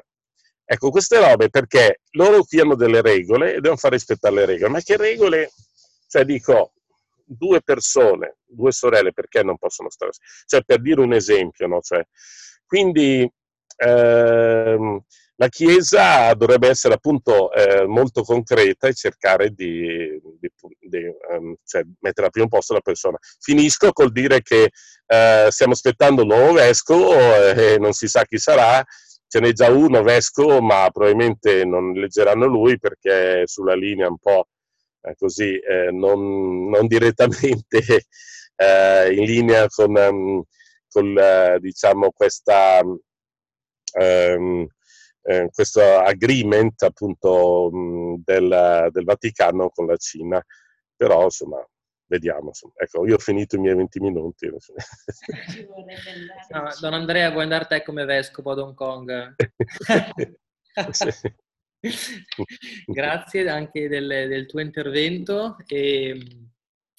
Ecco, queste robe perché loro qui hanno delle regole e devono far rispettare le regole. Ma che regole? Cioè, dico, due persone, due sorelle, perché non possono stare Cioè, per dire un esempio, no? Cioè, quindi ehm, la Chiesa dovrebbe essere appunto eh, molto concreta e cercare di, di, di um, cioè, mettere al primo posto la persona. Finisco col dire che eh, stiamo aspettando un nuovo vescovo e non si sa chi sarà, ce n'è già uno vescovo, ma probabilmente non leggeranno lui perché è sulla linea un po' eh, così, eh, non, non, direttamente eh, in linea con, um, con eh, diciamo, questa, um, eh, questo agreement appunto del, del, Vaticano con la Cina. Però, insomma, vediamo. Insomma. Ecco, io ho finito i miei 20 minuti. no, don Andrea, vuoi andare te come vescovo ad Hong Kong? Grazie anche del, del, tuo intervento. E,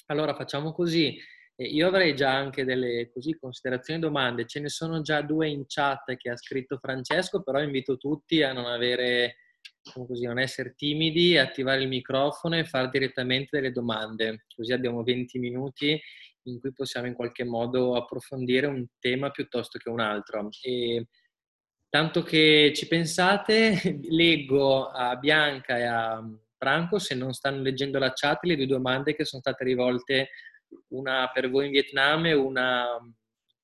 allora facciamo così. Io avrei già anche delle così, considerazioni e domande. Ce ne sono già due in chat che ha scritto Francesco, però invito tutti a non avere così, non essere timidi, attivare il microfono e fare direttamente delle domande. Così abbiamo 20 minuti in cui possiamo in qualche modo approfondire un tema piuttosto che un altro. E tanto che ci pensate, leggo a Bianca e a Franco, se non stanno leggendo la chat, le due domande che sono state rivolte, una per voi in Vietnam e una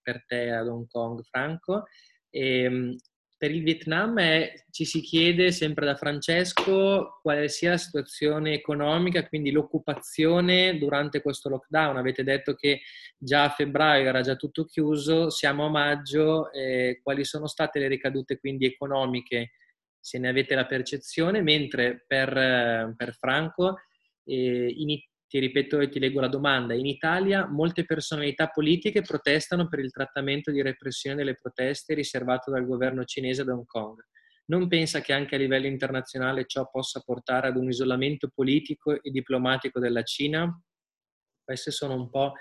per te ad Hong Kong, Franco. E, ehm, per il Vietnam è, ci si chiede sempre da Francesco quale sia la situazione economica, quindi l'occupazione durante questo lockdown. Avete detto che già a febbraio era già tutto chiuso, siamo a maggio, eh, quali sono state le ricadute quindi economiche, se ne avete la percezione, mentre per, per Franco eh, in, ti ripeto e ti leggo la domanda, in Italia molte personalità politiche protestano per il trattamento di repressione delle proteste riservato dal governo cinese ad Hong Kong. Non pensa che anche a livello internazionale ciò possa portare ad un isolamento politico e diplomatico della Cina? Queste sono un po'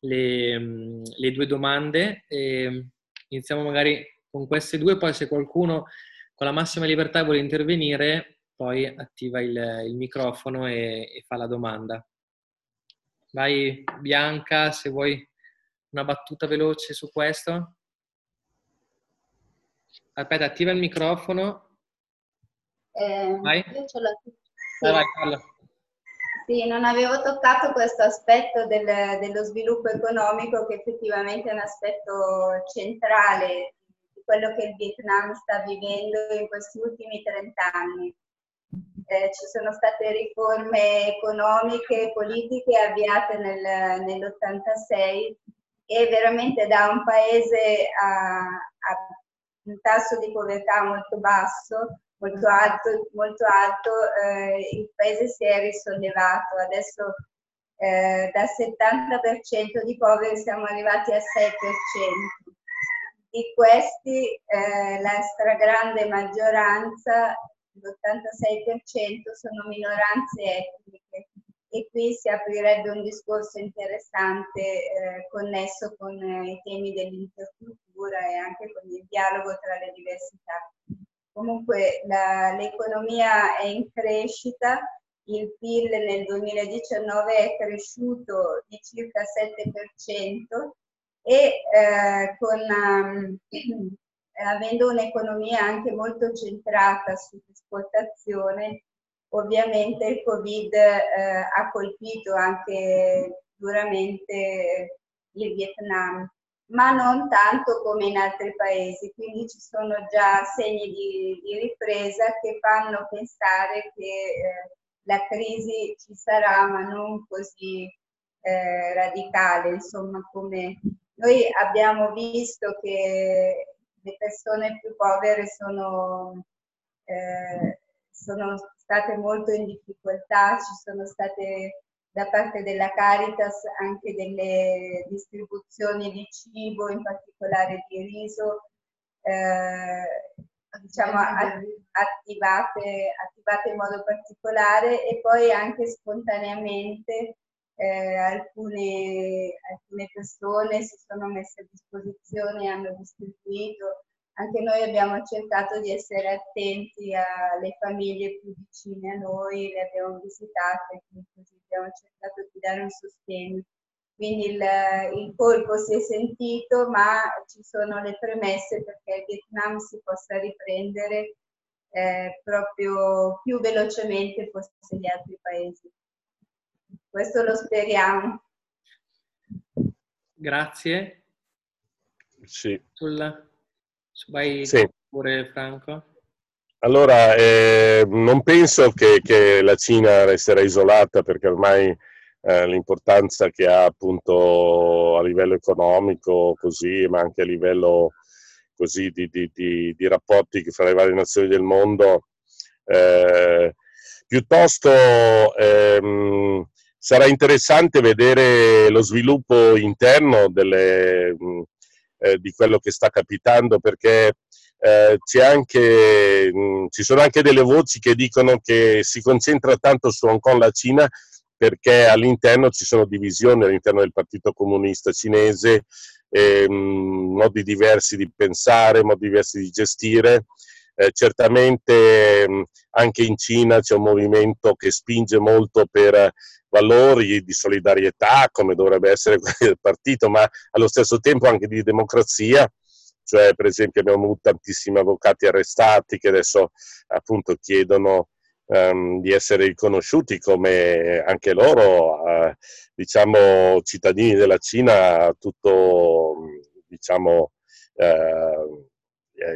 le, le due domande. E iniziamo magari con queste due, poi se qualcuno con la massima libertà vuole intervenire, poi attiva il, il microfono e, e fa la domanda. Vai Bianca, se vuoi una battuta veloce su questo. Aspetta, attiva il microfono. Eh, vai. Io ce l'ho. Sì. Vai, vai. Sì, non avevo toccato questo aspetto del, dello sviluppo economico che effettivamente è un aspetto centrale di quello che il Vietnam sta vivendo in questi ultimi 30 anni eh, ci sono state riforme economiche e politiche avviate nel, nell'86 e veramente da un paese a, a, un tasso di povertà molto basso, molto alto, molto alto eh, il paese si è risollevato. Adesso eh, dal 70% di poveri siamo arrivati al 6%. Di questi eh, la stragrande maggioranza l'86% sono minoranze etniche e qui si aprirebbe un discorso interessante eh, connesso con eh, i temi dell'intercultura e anche con il dialogo tra le diversità. Comunque la, l'economia è in crescita, il PIL nel 2019 è cresciuto di circa 7% e eh, con um, avendo un'economia anche molto centrata sull'esportazione, ovviamente il Covid eh, ha colpito anche duramente il Vietnam, ma non tanto come in altri paesi, quindi ci sono già segni di, di ripresa che fanno pensare che eh, la crisi ci sarà, ma non così eh, radicale, insomma, come noi abbiamo visto che le persone più povere sono, eh, sono state molto in difficoltà, ci sono state da parte della Caritas anche delle distribuzioni di cibo, in particolare di riso, eh, diciamo, attivate, attivate in modo particolare e poi anche spontaneamente eh, alcune, alcune, persone si sono messe a disposizione e hanno distribuito. Anche noi abbiamo cercato di essere attenti alle famiglie più vicine a noi, le abbiamo visitate, quindi abbiamo cercato di dare un sostegno. Quindi il, il colpo si è sentito, ma ci sono le premesse perché il Vietnam si possa riprendere eh, proprio più velocemente forse gli altri paesi. Questo lo speriamo. Grazie. Sì. Sul, vai sì. pure Franco. Allora, eh, non penso che, che, la Cina resterà isolata perché ormai eh, l'importanza che ha appunto a livello economico, così, ma anche a livello così di, di, di, di rapporti fra le varie nazioni del mondo, eh, piuttosto ehm, sarà interessante vedere lo sviluppo interno delle, mh, eh, di quello che sta capitando perché eh, anche, mh, ci sono anche delle voci che dicono che si concentra tanto su Hong Kong la Cina perché all'interno ci sono divisioni all'interno del Partito Comunista Cinese, eh, modi diversi di pensare, modi diversi di gestire Eh, certamente mh, anche in Cina c'è un movimento che spinge molto per valori di solidarietà, come dovrebbe essere del partito, ma allo stesso tempo anche di democrazia. Cioè, per esempio, abbiamo avuto tantissimi avvocati arrestati che adesso appunto chiedono um, di essere riconosciuti come anche loro, uh, diciamo, cittadini della Cina, tutto, diciamo, uh,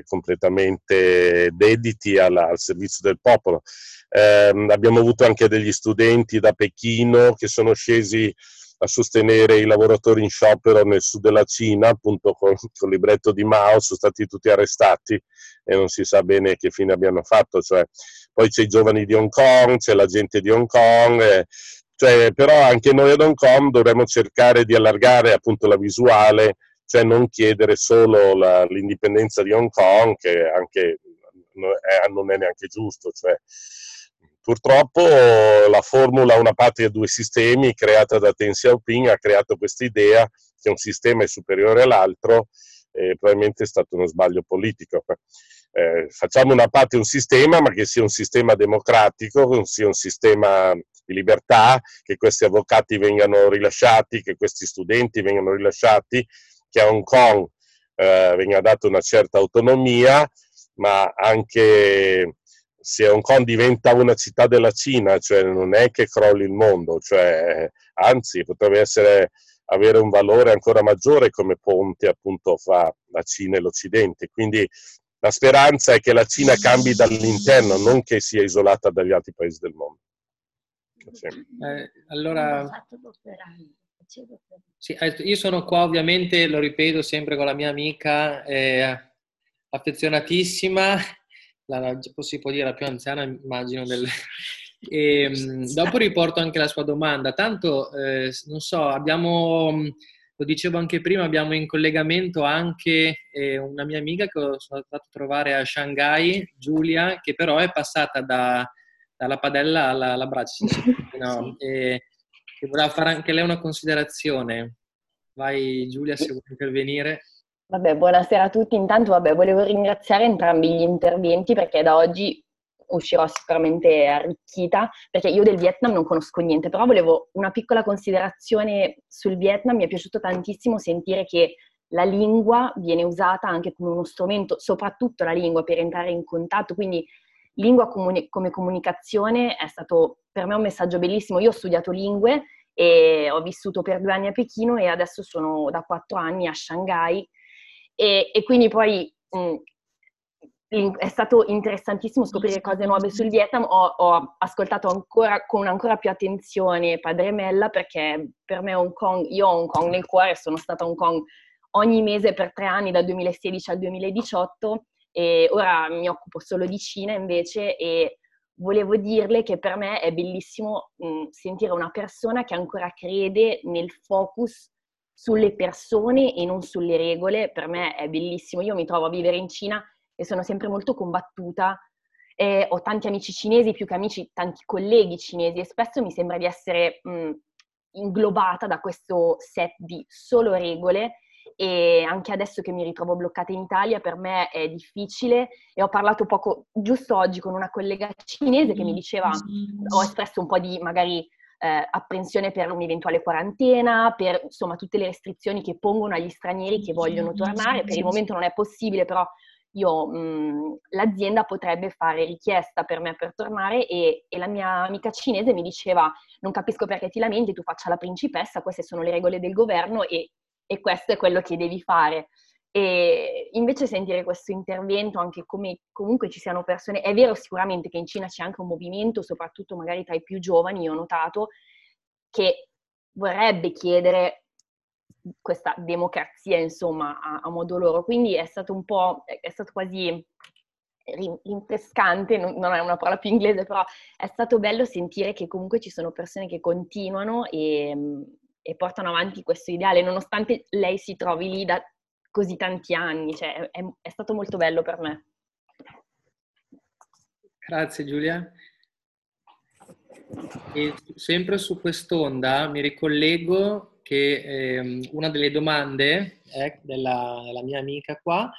completamente dediti alla, al servizio del popolo. Eh, abbiamo avuto anche degli studenti da Pechino che sono scesi a sostenere i lavoratori in sciopero nel sud della Cina, appunto con, con il libretto di Mao, sono stati tutti arrestati e non si sa bene che fine abbiano fatto. Cioè, poi c'è i giovani di Hong Kong, c'è la gente di Hong Kong, eh, cioè, però anche noi ad Hong Kong dovremmo cercare di allargare appunto la visuale, cioè non chiedere solo la, l'indipendenza di Hong Kong, che anche non è neanche giusto. Cioè, Purtroppo la formula Una patria, due sistemi, creata da Deng Xiaoping, ha creato questa idea che un sistema è superiore all'altro e probabilmente è stato uno sbaglio politico. Eh, facciamo una patria, un sistema, ma che sia un sistema democratico, che sia un sistema di libertà, che questi avvocati vengano rilasciati, che questi studenti vengano rilasciati, che a Hong Kong eh, venga data una certa autonomia, ma anche se Hong Kong diventa una città della Cina, cioè non è che crolli il mondo, cioè, anzi potrebbe essere, avere un valore ancora maggiore come ponte appunto fra la Cina e l'Occidente. Quindi la speranza è che la Cina cambi dall'interno, non che sia isolata dagli altri paesi del mondo. Sì. Eh, allora, sì, eh, io sono qua ovviamente, lo ripeto sempre con la mia amica, eh, affezionatissima la, si può dire la più anziana, immagino. Del... E, ehm, dopo riporto anche la sua domanda. Tanto, eh, non so, abbiamo, lo dicevo anche prima, abbiamo in collegamento anche eh, una mia amica che sono stato a trovare a Shanghai, Giulia, che però è passata da, dalla padella alla, alla braccia. No? E, e voleva fare anche lei una considerazione. Vai Giulia se vuoi intervenire. Vabbè, buonasera a tutti. Intanto, vabbè, volevo ringraziare entrambi gli interventi perché da oggi uscirò sicuramente arricchita, perché io del Vietnam non conosco niente, però volevo una piccola considerazione sul Vietnam. Mi è piaciuto tantissimo sentire che la lingua viene usata anche come uno strumento, soprattutto la lingua per entrare in contatto, quindi lingua comuni- come comunicazione è stato per me un messaggio bellissimo. Io ho studiato lingue e ho vissuto per due anni a Pechino e adesso sono da quattro anni a Shanghai e, e quindi poi mh, è stato interessantissimo scoprire cose nuove sul Vietnam. Ho, ho, ascoltato ancora con ancora più attenzione Padre Mella perché per me Hong Kong, io ho Hong Kong nel cuore, sono stata a Hong Kong ogni mese per tre anni, dal 2016 al 2018, e ora mi occupo solo di Cina invece e volevo dirle che per me è bellissimo mh, sentire una persona che ancora crede nel focus sulle persone e non sulle regole, per me è bellissimo. Io mi trovo a vivere in Cina e sono sempre molto combattuta. Eh, ho tanti amici cinesi, più che amici, tanti colleghi cinesi e spesso mi sembra di essere mh, inglobata da questo set di solo regole e anche adesso che mi ritrovo bloccata in Italia per me è difficile. E ho parlato poco, giusto oggi con una collega cinese che mi diceva, ho espresso un po' di magari eh, apprensione per un'eventuale quarantena, per insomma tutte le restrizioni che pongono agli stranieri che vogliono tornare. Per il momento non è possibile, però io, mh, l'azienda potrebbe fare richiesta per me per tornare e, e, la mia amica cinese mi diceva non capisco perché ti lamenti, tu faccia la principessa, queste sono le regole del governo e, e questo è quello che devi fare. E invece sentire questo intervento, anche come comunque ci siano persone, è vero sicuramente che in Cina c'è anche un movimento, soprattutto magari tra i più giovani, ho notato, che vorrebbe chiedere questa democrazia, insomma, a, a modo loro. Quindi è stato un po', è stato quasi rinfrescante, non, è una parola più inglese, però è stato bello sentire che comunque ci sono persone che continuano e, e portano avanti questo ideale, nonostante lei si trovi lì da così tanti anni, cioè è, è stato molto bello per me. Grazie Giulia. E sempre su quest'onda mi ricollego che eh, una delle domande eh, della, della, mia amica qua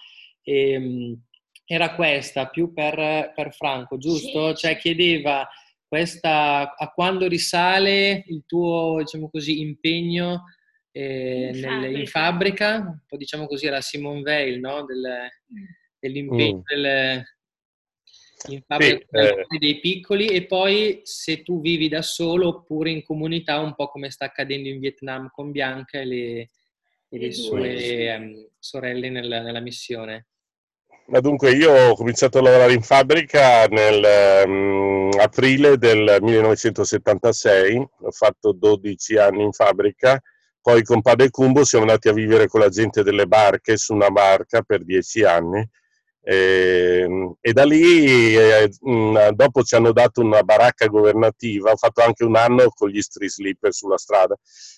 eh, era questa, più per, per Franco, giusto? Sì. Cioè chiedeva questa, a quando risale il tuo, diciamo così, impegno eh, In nel- fabbrica. in fabbrica, un po' diciamo così era Simone Veil, no? Del- Mm. dell'impegno Mm. del- in fabbrica Sì, dei eh. dei piccoli e poi se tu vivi da solo oppure in comunità, un po' come sta accadendo in Vietnam con Bianca e le, e le sue due. ehm, sorelle nella, nella missione. Ma dunque io ho cominciato a lavorare in fabbrica nel ehm, aprile del 1976, ho fatto 12 anni in fabbrica, poi con Padre Cumbo siamo andati a vivere con la gente delle barche su una barca per 10 anni e, e da lì eh, mh, dopo ci hanno dato una baracca governativa, ho fatto anche un anno con gli street sleeper sulla strada,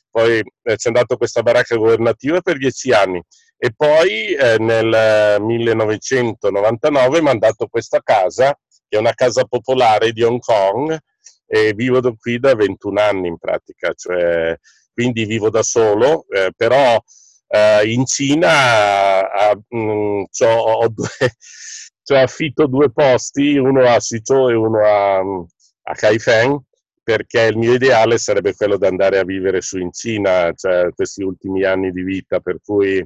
poi eh, ci hanno dato questa baracca governativa per 10 anni. E poi eh, nel eh, 1999 mi hanno dato questa casa, che è una casa popolare di Hong Kong, e vivo qui da 21 anni in pratica, cioè, quindi vivo da solo, eh, però eh, in Cina eh, mh, c'ho, ho due, cioè, affitto due posti, uno a Suzhou e uno a, a Kaifeng, perché il mio ideale sarebbe quello di andare a vivere su in Cina, cioè questi ultimi anni di vita, per cui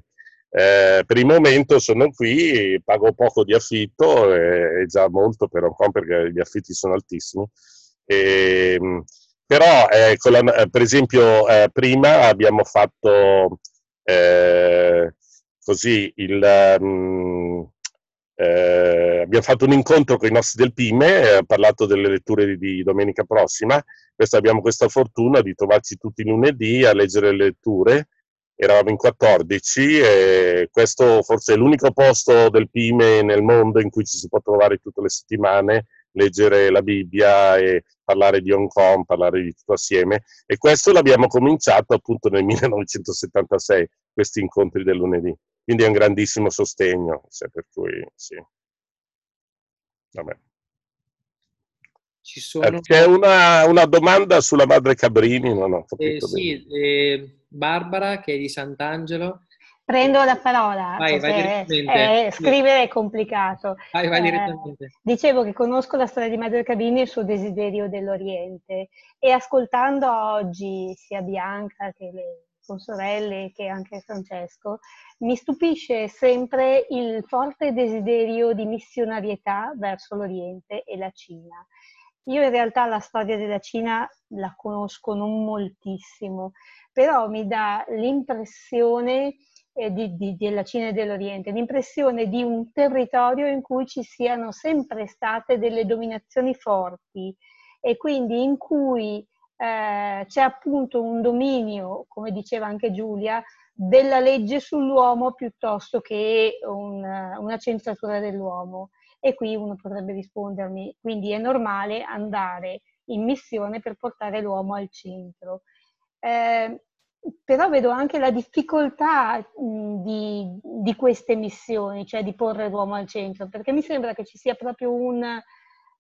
eh, per il momento sono qui, pago poco di affitto, e, e già molto per Hong Kong perché gli affitti sono altissimi. E, mh, però, eh, la- eh, per esempio, eh, prima abbiamo fatto eh, così il, mm, eh, abbiamo fatto un incontro con i nostri del PIME, eh, ho parlato delle letture di, di domenica prossima. Questo, abbiamo questa fortuna di trovarci tutti lunedì a leggere le letture. Eravamo in 14 e questo forse è l'unico posto del PIME nel mondo in cui ci si può trovare tutte le settimane, leggere la Bibbia e parlare di Hong Kong, parlare di tutto assieme. E questo l'abbiamo cominciato appunto nel 1976, questi incontri del lunedì. Quindi è un grandissimo sostegno, cioè, per cui sì. Vabbè. Ci Eh, sono... C'è una, una domanda sulla madre Cabrini, non ho Eh, capito bene. sì, eh, Barbara che è di Sant'Angelo. Prendo la parola Vai, vai eh, scrivere è complicato. Vai, vai Eh, direttamente. Dicevo che conosco la storia di Madre Cabrini e il suo desiderio dell'Oriente e ascoltando oggi sia Bianca che le consorelle che anche Francesco, mi stupisce sempre il forte desiderio di missionarietà verso l'Oriente e la Cina. Io in realtà la storia della Cina la conosco non moltissimo, però mi dà l'impressione eh, di- di- della Cina e dell'Oriente, l'impressione di un territorio in cui ci siano sempre state delle dominazioni forti e quindi in cui eh, c'è appunto un dominio, come diceva anche Giulia, della legge sull'uomo piuttosto che un- una centratura dell'uomo. E qui uno potrebbe rispondermi, quindi è normale andare in missione per portare l'uomo al centro. Eh, però vedo anche la difficoltà mh, di, di queste missioni, cioè di porre l'uomo al centro, perché mi sembra che ci sia proprio un,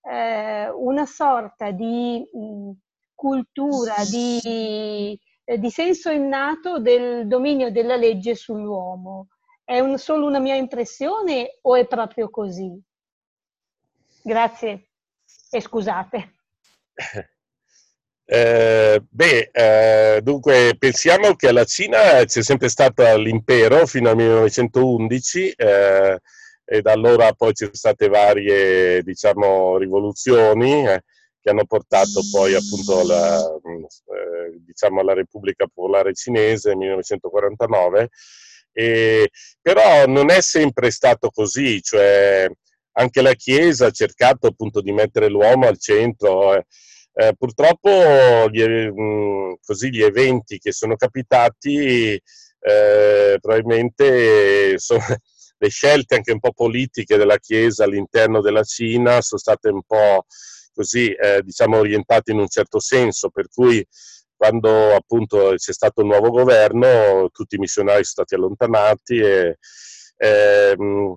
eh, una sorta di mh, cultura, di, eh, di senso innato del dominio della legge sull'uomo. È un- solo una mia impressione o è proprio così? Grazie e scusate. Eh, beh, eh, dunque pensiamo che alla Cina c'è sempre stato l'impero fino al 1911 eh, e da allora poi ci sono state varie, diciamo, rivoluzioni eh, che hanno portato poi appunto alla, eh, diciamo, alla Repubblica Popolare Cinese nel 1949. E, però non è sempre stato così, cioè anche la Chiesa ha cercato appunto di mettere l'uomo al centro. Eh. Purtroppo gli, mh, così gli eventi che sono capitati eh, probabilmente sono, le scelte anche un po' politiche della Chiesa all'interno della Cina sono state un po' così eh, diciamo orientate in un certo senso per cui quando appunto c'è stato il nuovo governo tutti i missionari sono stati allontanati e ehm,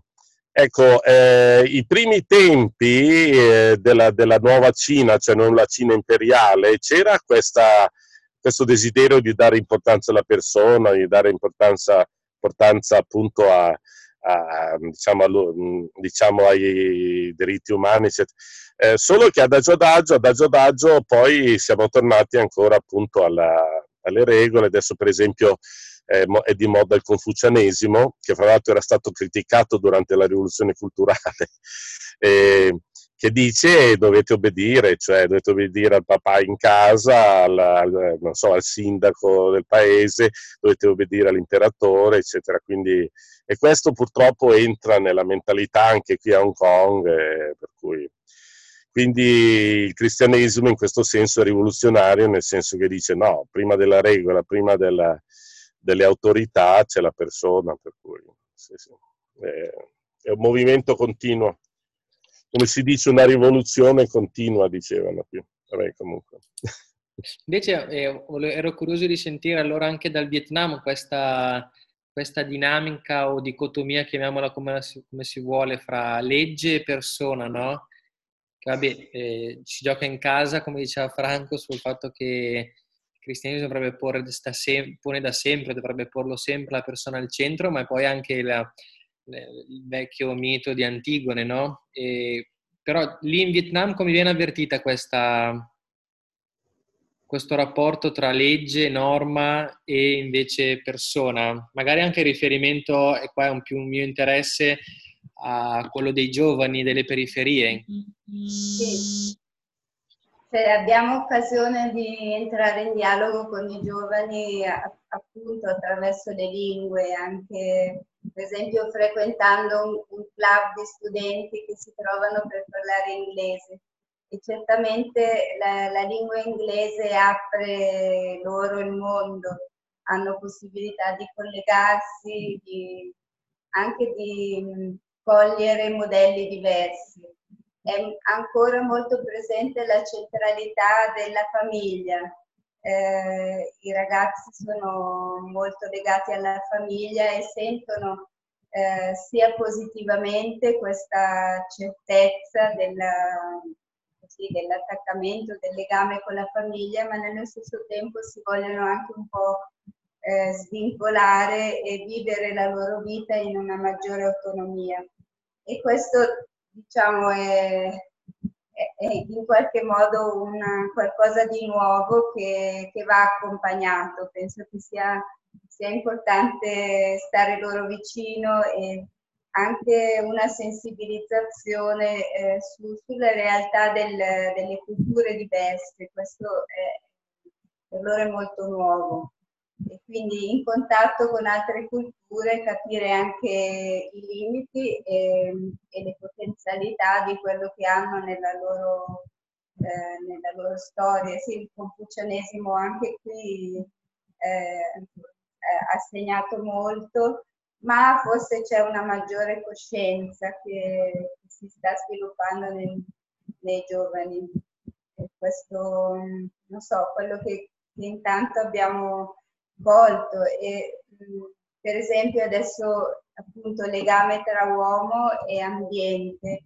Ecco, eh, i primi tempi eh, della, della, nuova Cina, cioè non la Cina imperiale, c'era questa, questo desiderio di dare importanza alla persona, di dare importanza, importanza appunto a, a, diciamo, a, diciamo, ai diritti umani, eh, solo che adagio adagio, adagio adagio, poi siamo tornati ancora appunto alla, alle regole, adesso per esempio è di moda il confucianesimo, che fra l'altro era stato criticato durante la rivoluzione culturale, eh, che dice dovete obbedire, cioè dovete obbedire al papà in casa, al, al, so, al sindaco del paese, dovete obbedire all'imperatore, eccetera. Quindi, e questo purtroppo entra nella mentalità anche qui a Hong Kong, eh, per cui quindi il cristianesimo in questo senso è rivoluzionario, nel senso che dice no, prima della regola, prima della, delle autorità c'è la persona, per cui sì, sì. È, è, un movimento continuo. Come si dice, una rivoluzione continua, dicevano qui. Vabbè, comunque. Invece eh, ero curioso di sentire allora anche dal Vietnam questa, questa dinamica o dicotomia, chiamiamola come, come si vuole, fra legge e persona, no? vabbè, eh, si gioca in casa, come diceva Franco, sul fatto che cristianesimo dovrebbe porre sem- pone da sempre, dovrebbe porlo sempre la persona al centro, ma poi anche la, il vecchio mito di Antigone, no? E, però lì in Vietnam come viene avvertita questa, questo rapporto tra legge, norma e invece persona? Magari anche riferimento, e qua è un più un mio interesse, a quello dei giovani delle periferie. Sì. Se abbiamo occasione di entrare in dialogo con i giovani appunto attraverso le lingue, anche per esempio frequentando un, un club di studenti che si trovano per parlare inglese. E certamente la, la lingua inglese apre loro il mondo, hanno possibilità di collegarsi, di, anche di cogliere modelli diversi. È ancora molto presente la centralità della famiglia. Eh, I ragazzi sono molto legati alla famiglia e sentono eh, sia positivamente questa certezza della, così, dell'attaccamento, del legame con la famiglia, ma nello stesso tempo si vogliono anche un po' eh, svincolare e vivere la loro vita in una maggiore autonomia e questo diciamo è, è, in qualche modo una, qualcosa di nuovo che, che, va accompagnato. Penso che sia, sia importante stare loro vicino e anche una sensibilizzazione eh, su, sulle realtà del, delle culture diverse. Questo è, per loro è molto nuovo e quindi in contatto con altre culture capire anche i limiti e, e le potenzialità di quello che hanno nella loro, eh, nella loro storia. Sì, il confucianesimo anche qui eh, ha segnato molto, ma forse c'è una maggiore coscienza che, si sta sviluppando nei, nei giovani. E questo, non so, quello che intanto abbiamo volto e per esempio adesso appunto legame tra uomo e ambiente.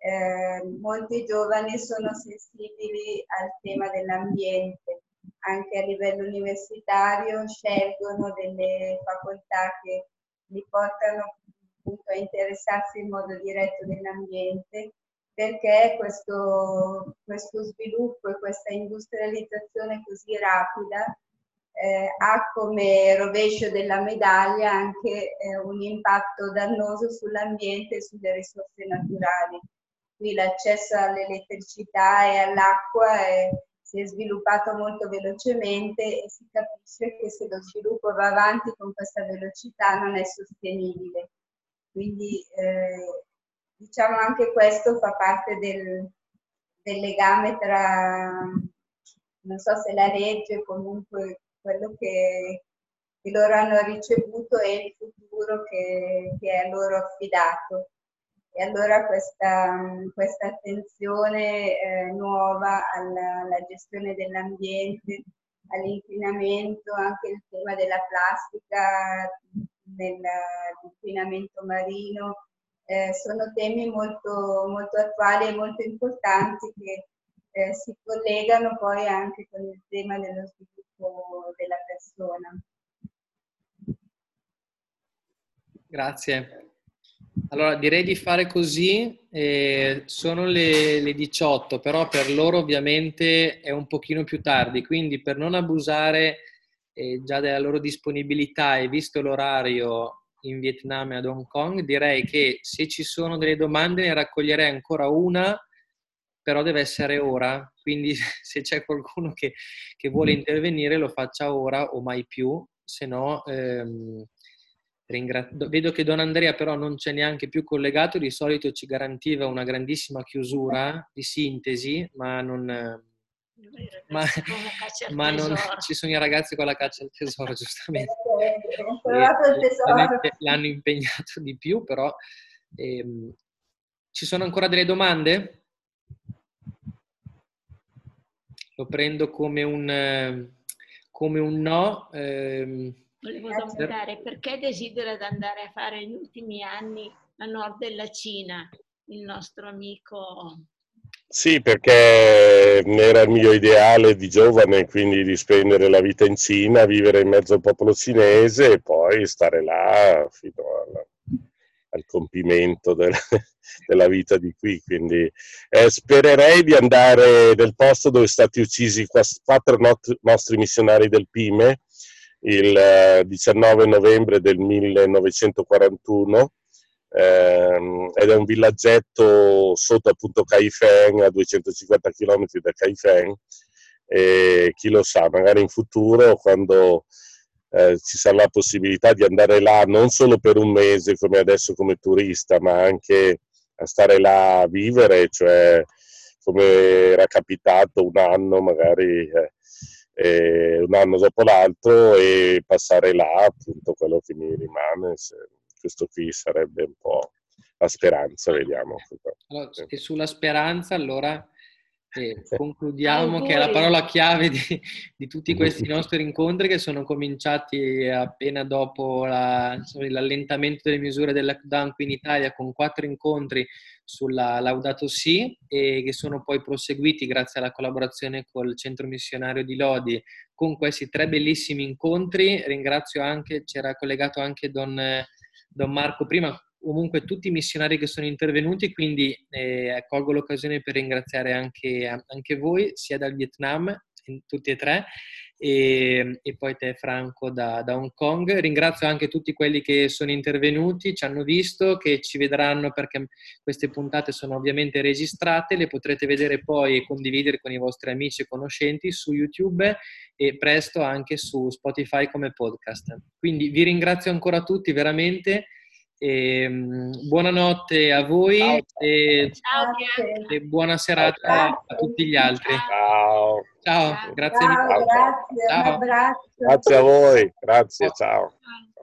Eh, molti giovani sono sensibili al tema dell'ambiente, anche a livello universitario scelgono delle facoltà che li portano appunto a interessarsi in modo diretto dell'ambiente perché questo, questo sviluppo e questa industrializzazione così rapida eh, ha come rovescio della medaglia anche eh, un impatto dannoso sull'ambiente e sulle risorse naturali. Qui l'accesso all'elettricità e all'acqua è, si è sviluppato molto velocemente e si capisce che se lo sviluppo va avanti con questa velocità non è sostenibile. Quindi eh, diciamo anche questo fa parte del, del legame tra, non so se la legge comunque quello che, che loro hanno ricevuto e il futuro che, che è loro affidato. E allora questa, questa attenzione eh, nuova alla, alla, gestione dell'ambiente, all'inquinamento, anche il tema della plastica, dell'inquinamento marino, eh, sono temi molto, molto attuali e molto importanti che eh, si collegano poi anche con il tema dello sviluppo della persona. Grazie. Allora, direi di fare così. Eh, sono le, le, 18, però per loro ovviamente è un pochino più tardi, quindi per non abusare eh, già della loro disponibilità e visto l'orario in Vietnam e ad Hong Kong, direi che se ci sono delle domande ne raccoglierei ancora una, però deve essere ora, quindi se c'è qualcuno che, che vuole intervenire lo faccia ora o mai più, se no... Ehm, Ringra- vedo che Don Andrea però non c'è neanche più collegato, di solito ci garantiva una grandissima chiusura di sintesi, ma non, ma, ma non ci sono i ragazzi con la caccia al tesoro, giustamente. tesoro. L'hanno impegnato di più, però ehm, ci sono ancora delle domande? Lo prendo come un, come un no. Ehm, Volevo domandare perché desidera andare a fare gli ultimi anni a nord della Cina, il nostro amico? Sì, perché era il mio ideale di giovane, quindi di spendere la vita in Cina, vivere in mezzo al popolo cinese e poi stare là fino al, al compimento del, della vita di qui. Quindi eh, spererei di andare nel posto dove sono stati uccisi quattro nostri missionari del Pime il 19 eh, novembre del 1941 ehm, ed è un villaggetto sotto appunto Caifeng a 250 km da Caifeng e chi lo sa, magari in futuro quando eh, ci sarà la possibilità di andare là non solo per un mese come adesso come turista, ma anche a stare là a vivere, cioè come era capitato un anno magari eh, eh, un anno dopo l'altro e passare là appunto quello che mi rimane. Questo qui sarebbe un po' la speranza, vediamo. Allora, e sulla speranza allora e concludiamo che è la parola chiave di, di, tutti questi nostri incontri che sono cominciati appena dopo la, insomma, l'allentamento delle misure del lockdown qui in Italia con quattro incontri sulla Laudato Si e che sono poi proseguiti grazie alla collaborazione col centro missionario di Lodi. Con questi tre bellissimi incontri. Ringrazio anche, c'era collegato anche Don, Don Marco prima comunque tutti i missionari che sono intervenuti, quindi eh, colgo l'occasione per ringraziare anche, anche voi, sia dal Vietnam, tutti e tre, e, e poi te Franco da, da, Hong Kong. Ringrazio anche tutti quelli che sono intervenuti, ci hanno visto, che ci vedranno perché queste puntate sono ovviamente registrate, le potrete vedere poi e condividere con i vostri amici e conoscenti su YouTube e presto anche su Spotify come podcast. Quindi vi ringrazio ancora tutti veramente e, um, buonanotte a voi ciao, e, e, buona serata ciao, a tutti gli altri. Ciao. Ciao, grazie ciao, Grazie, ciao. Grazie a voi, grazie, ciao.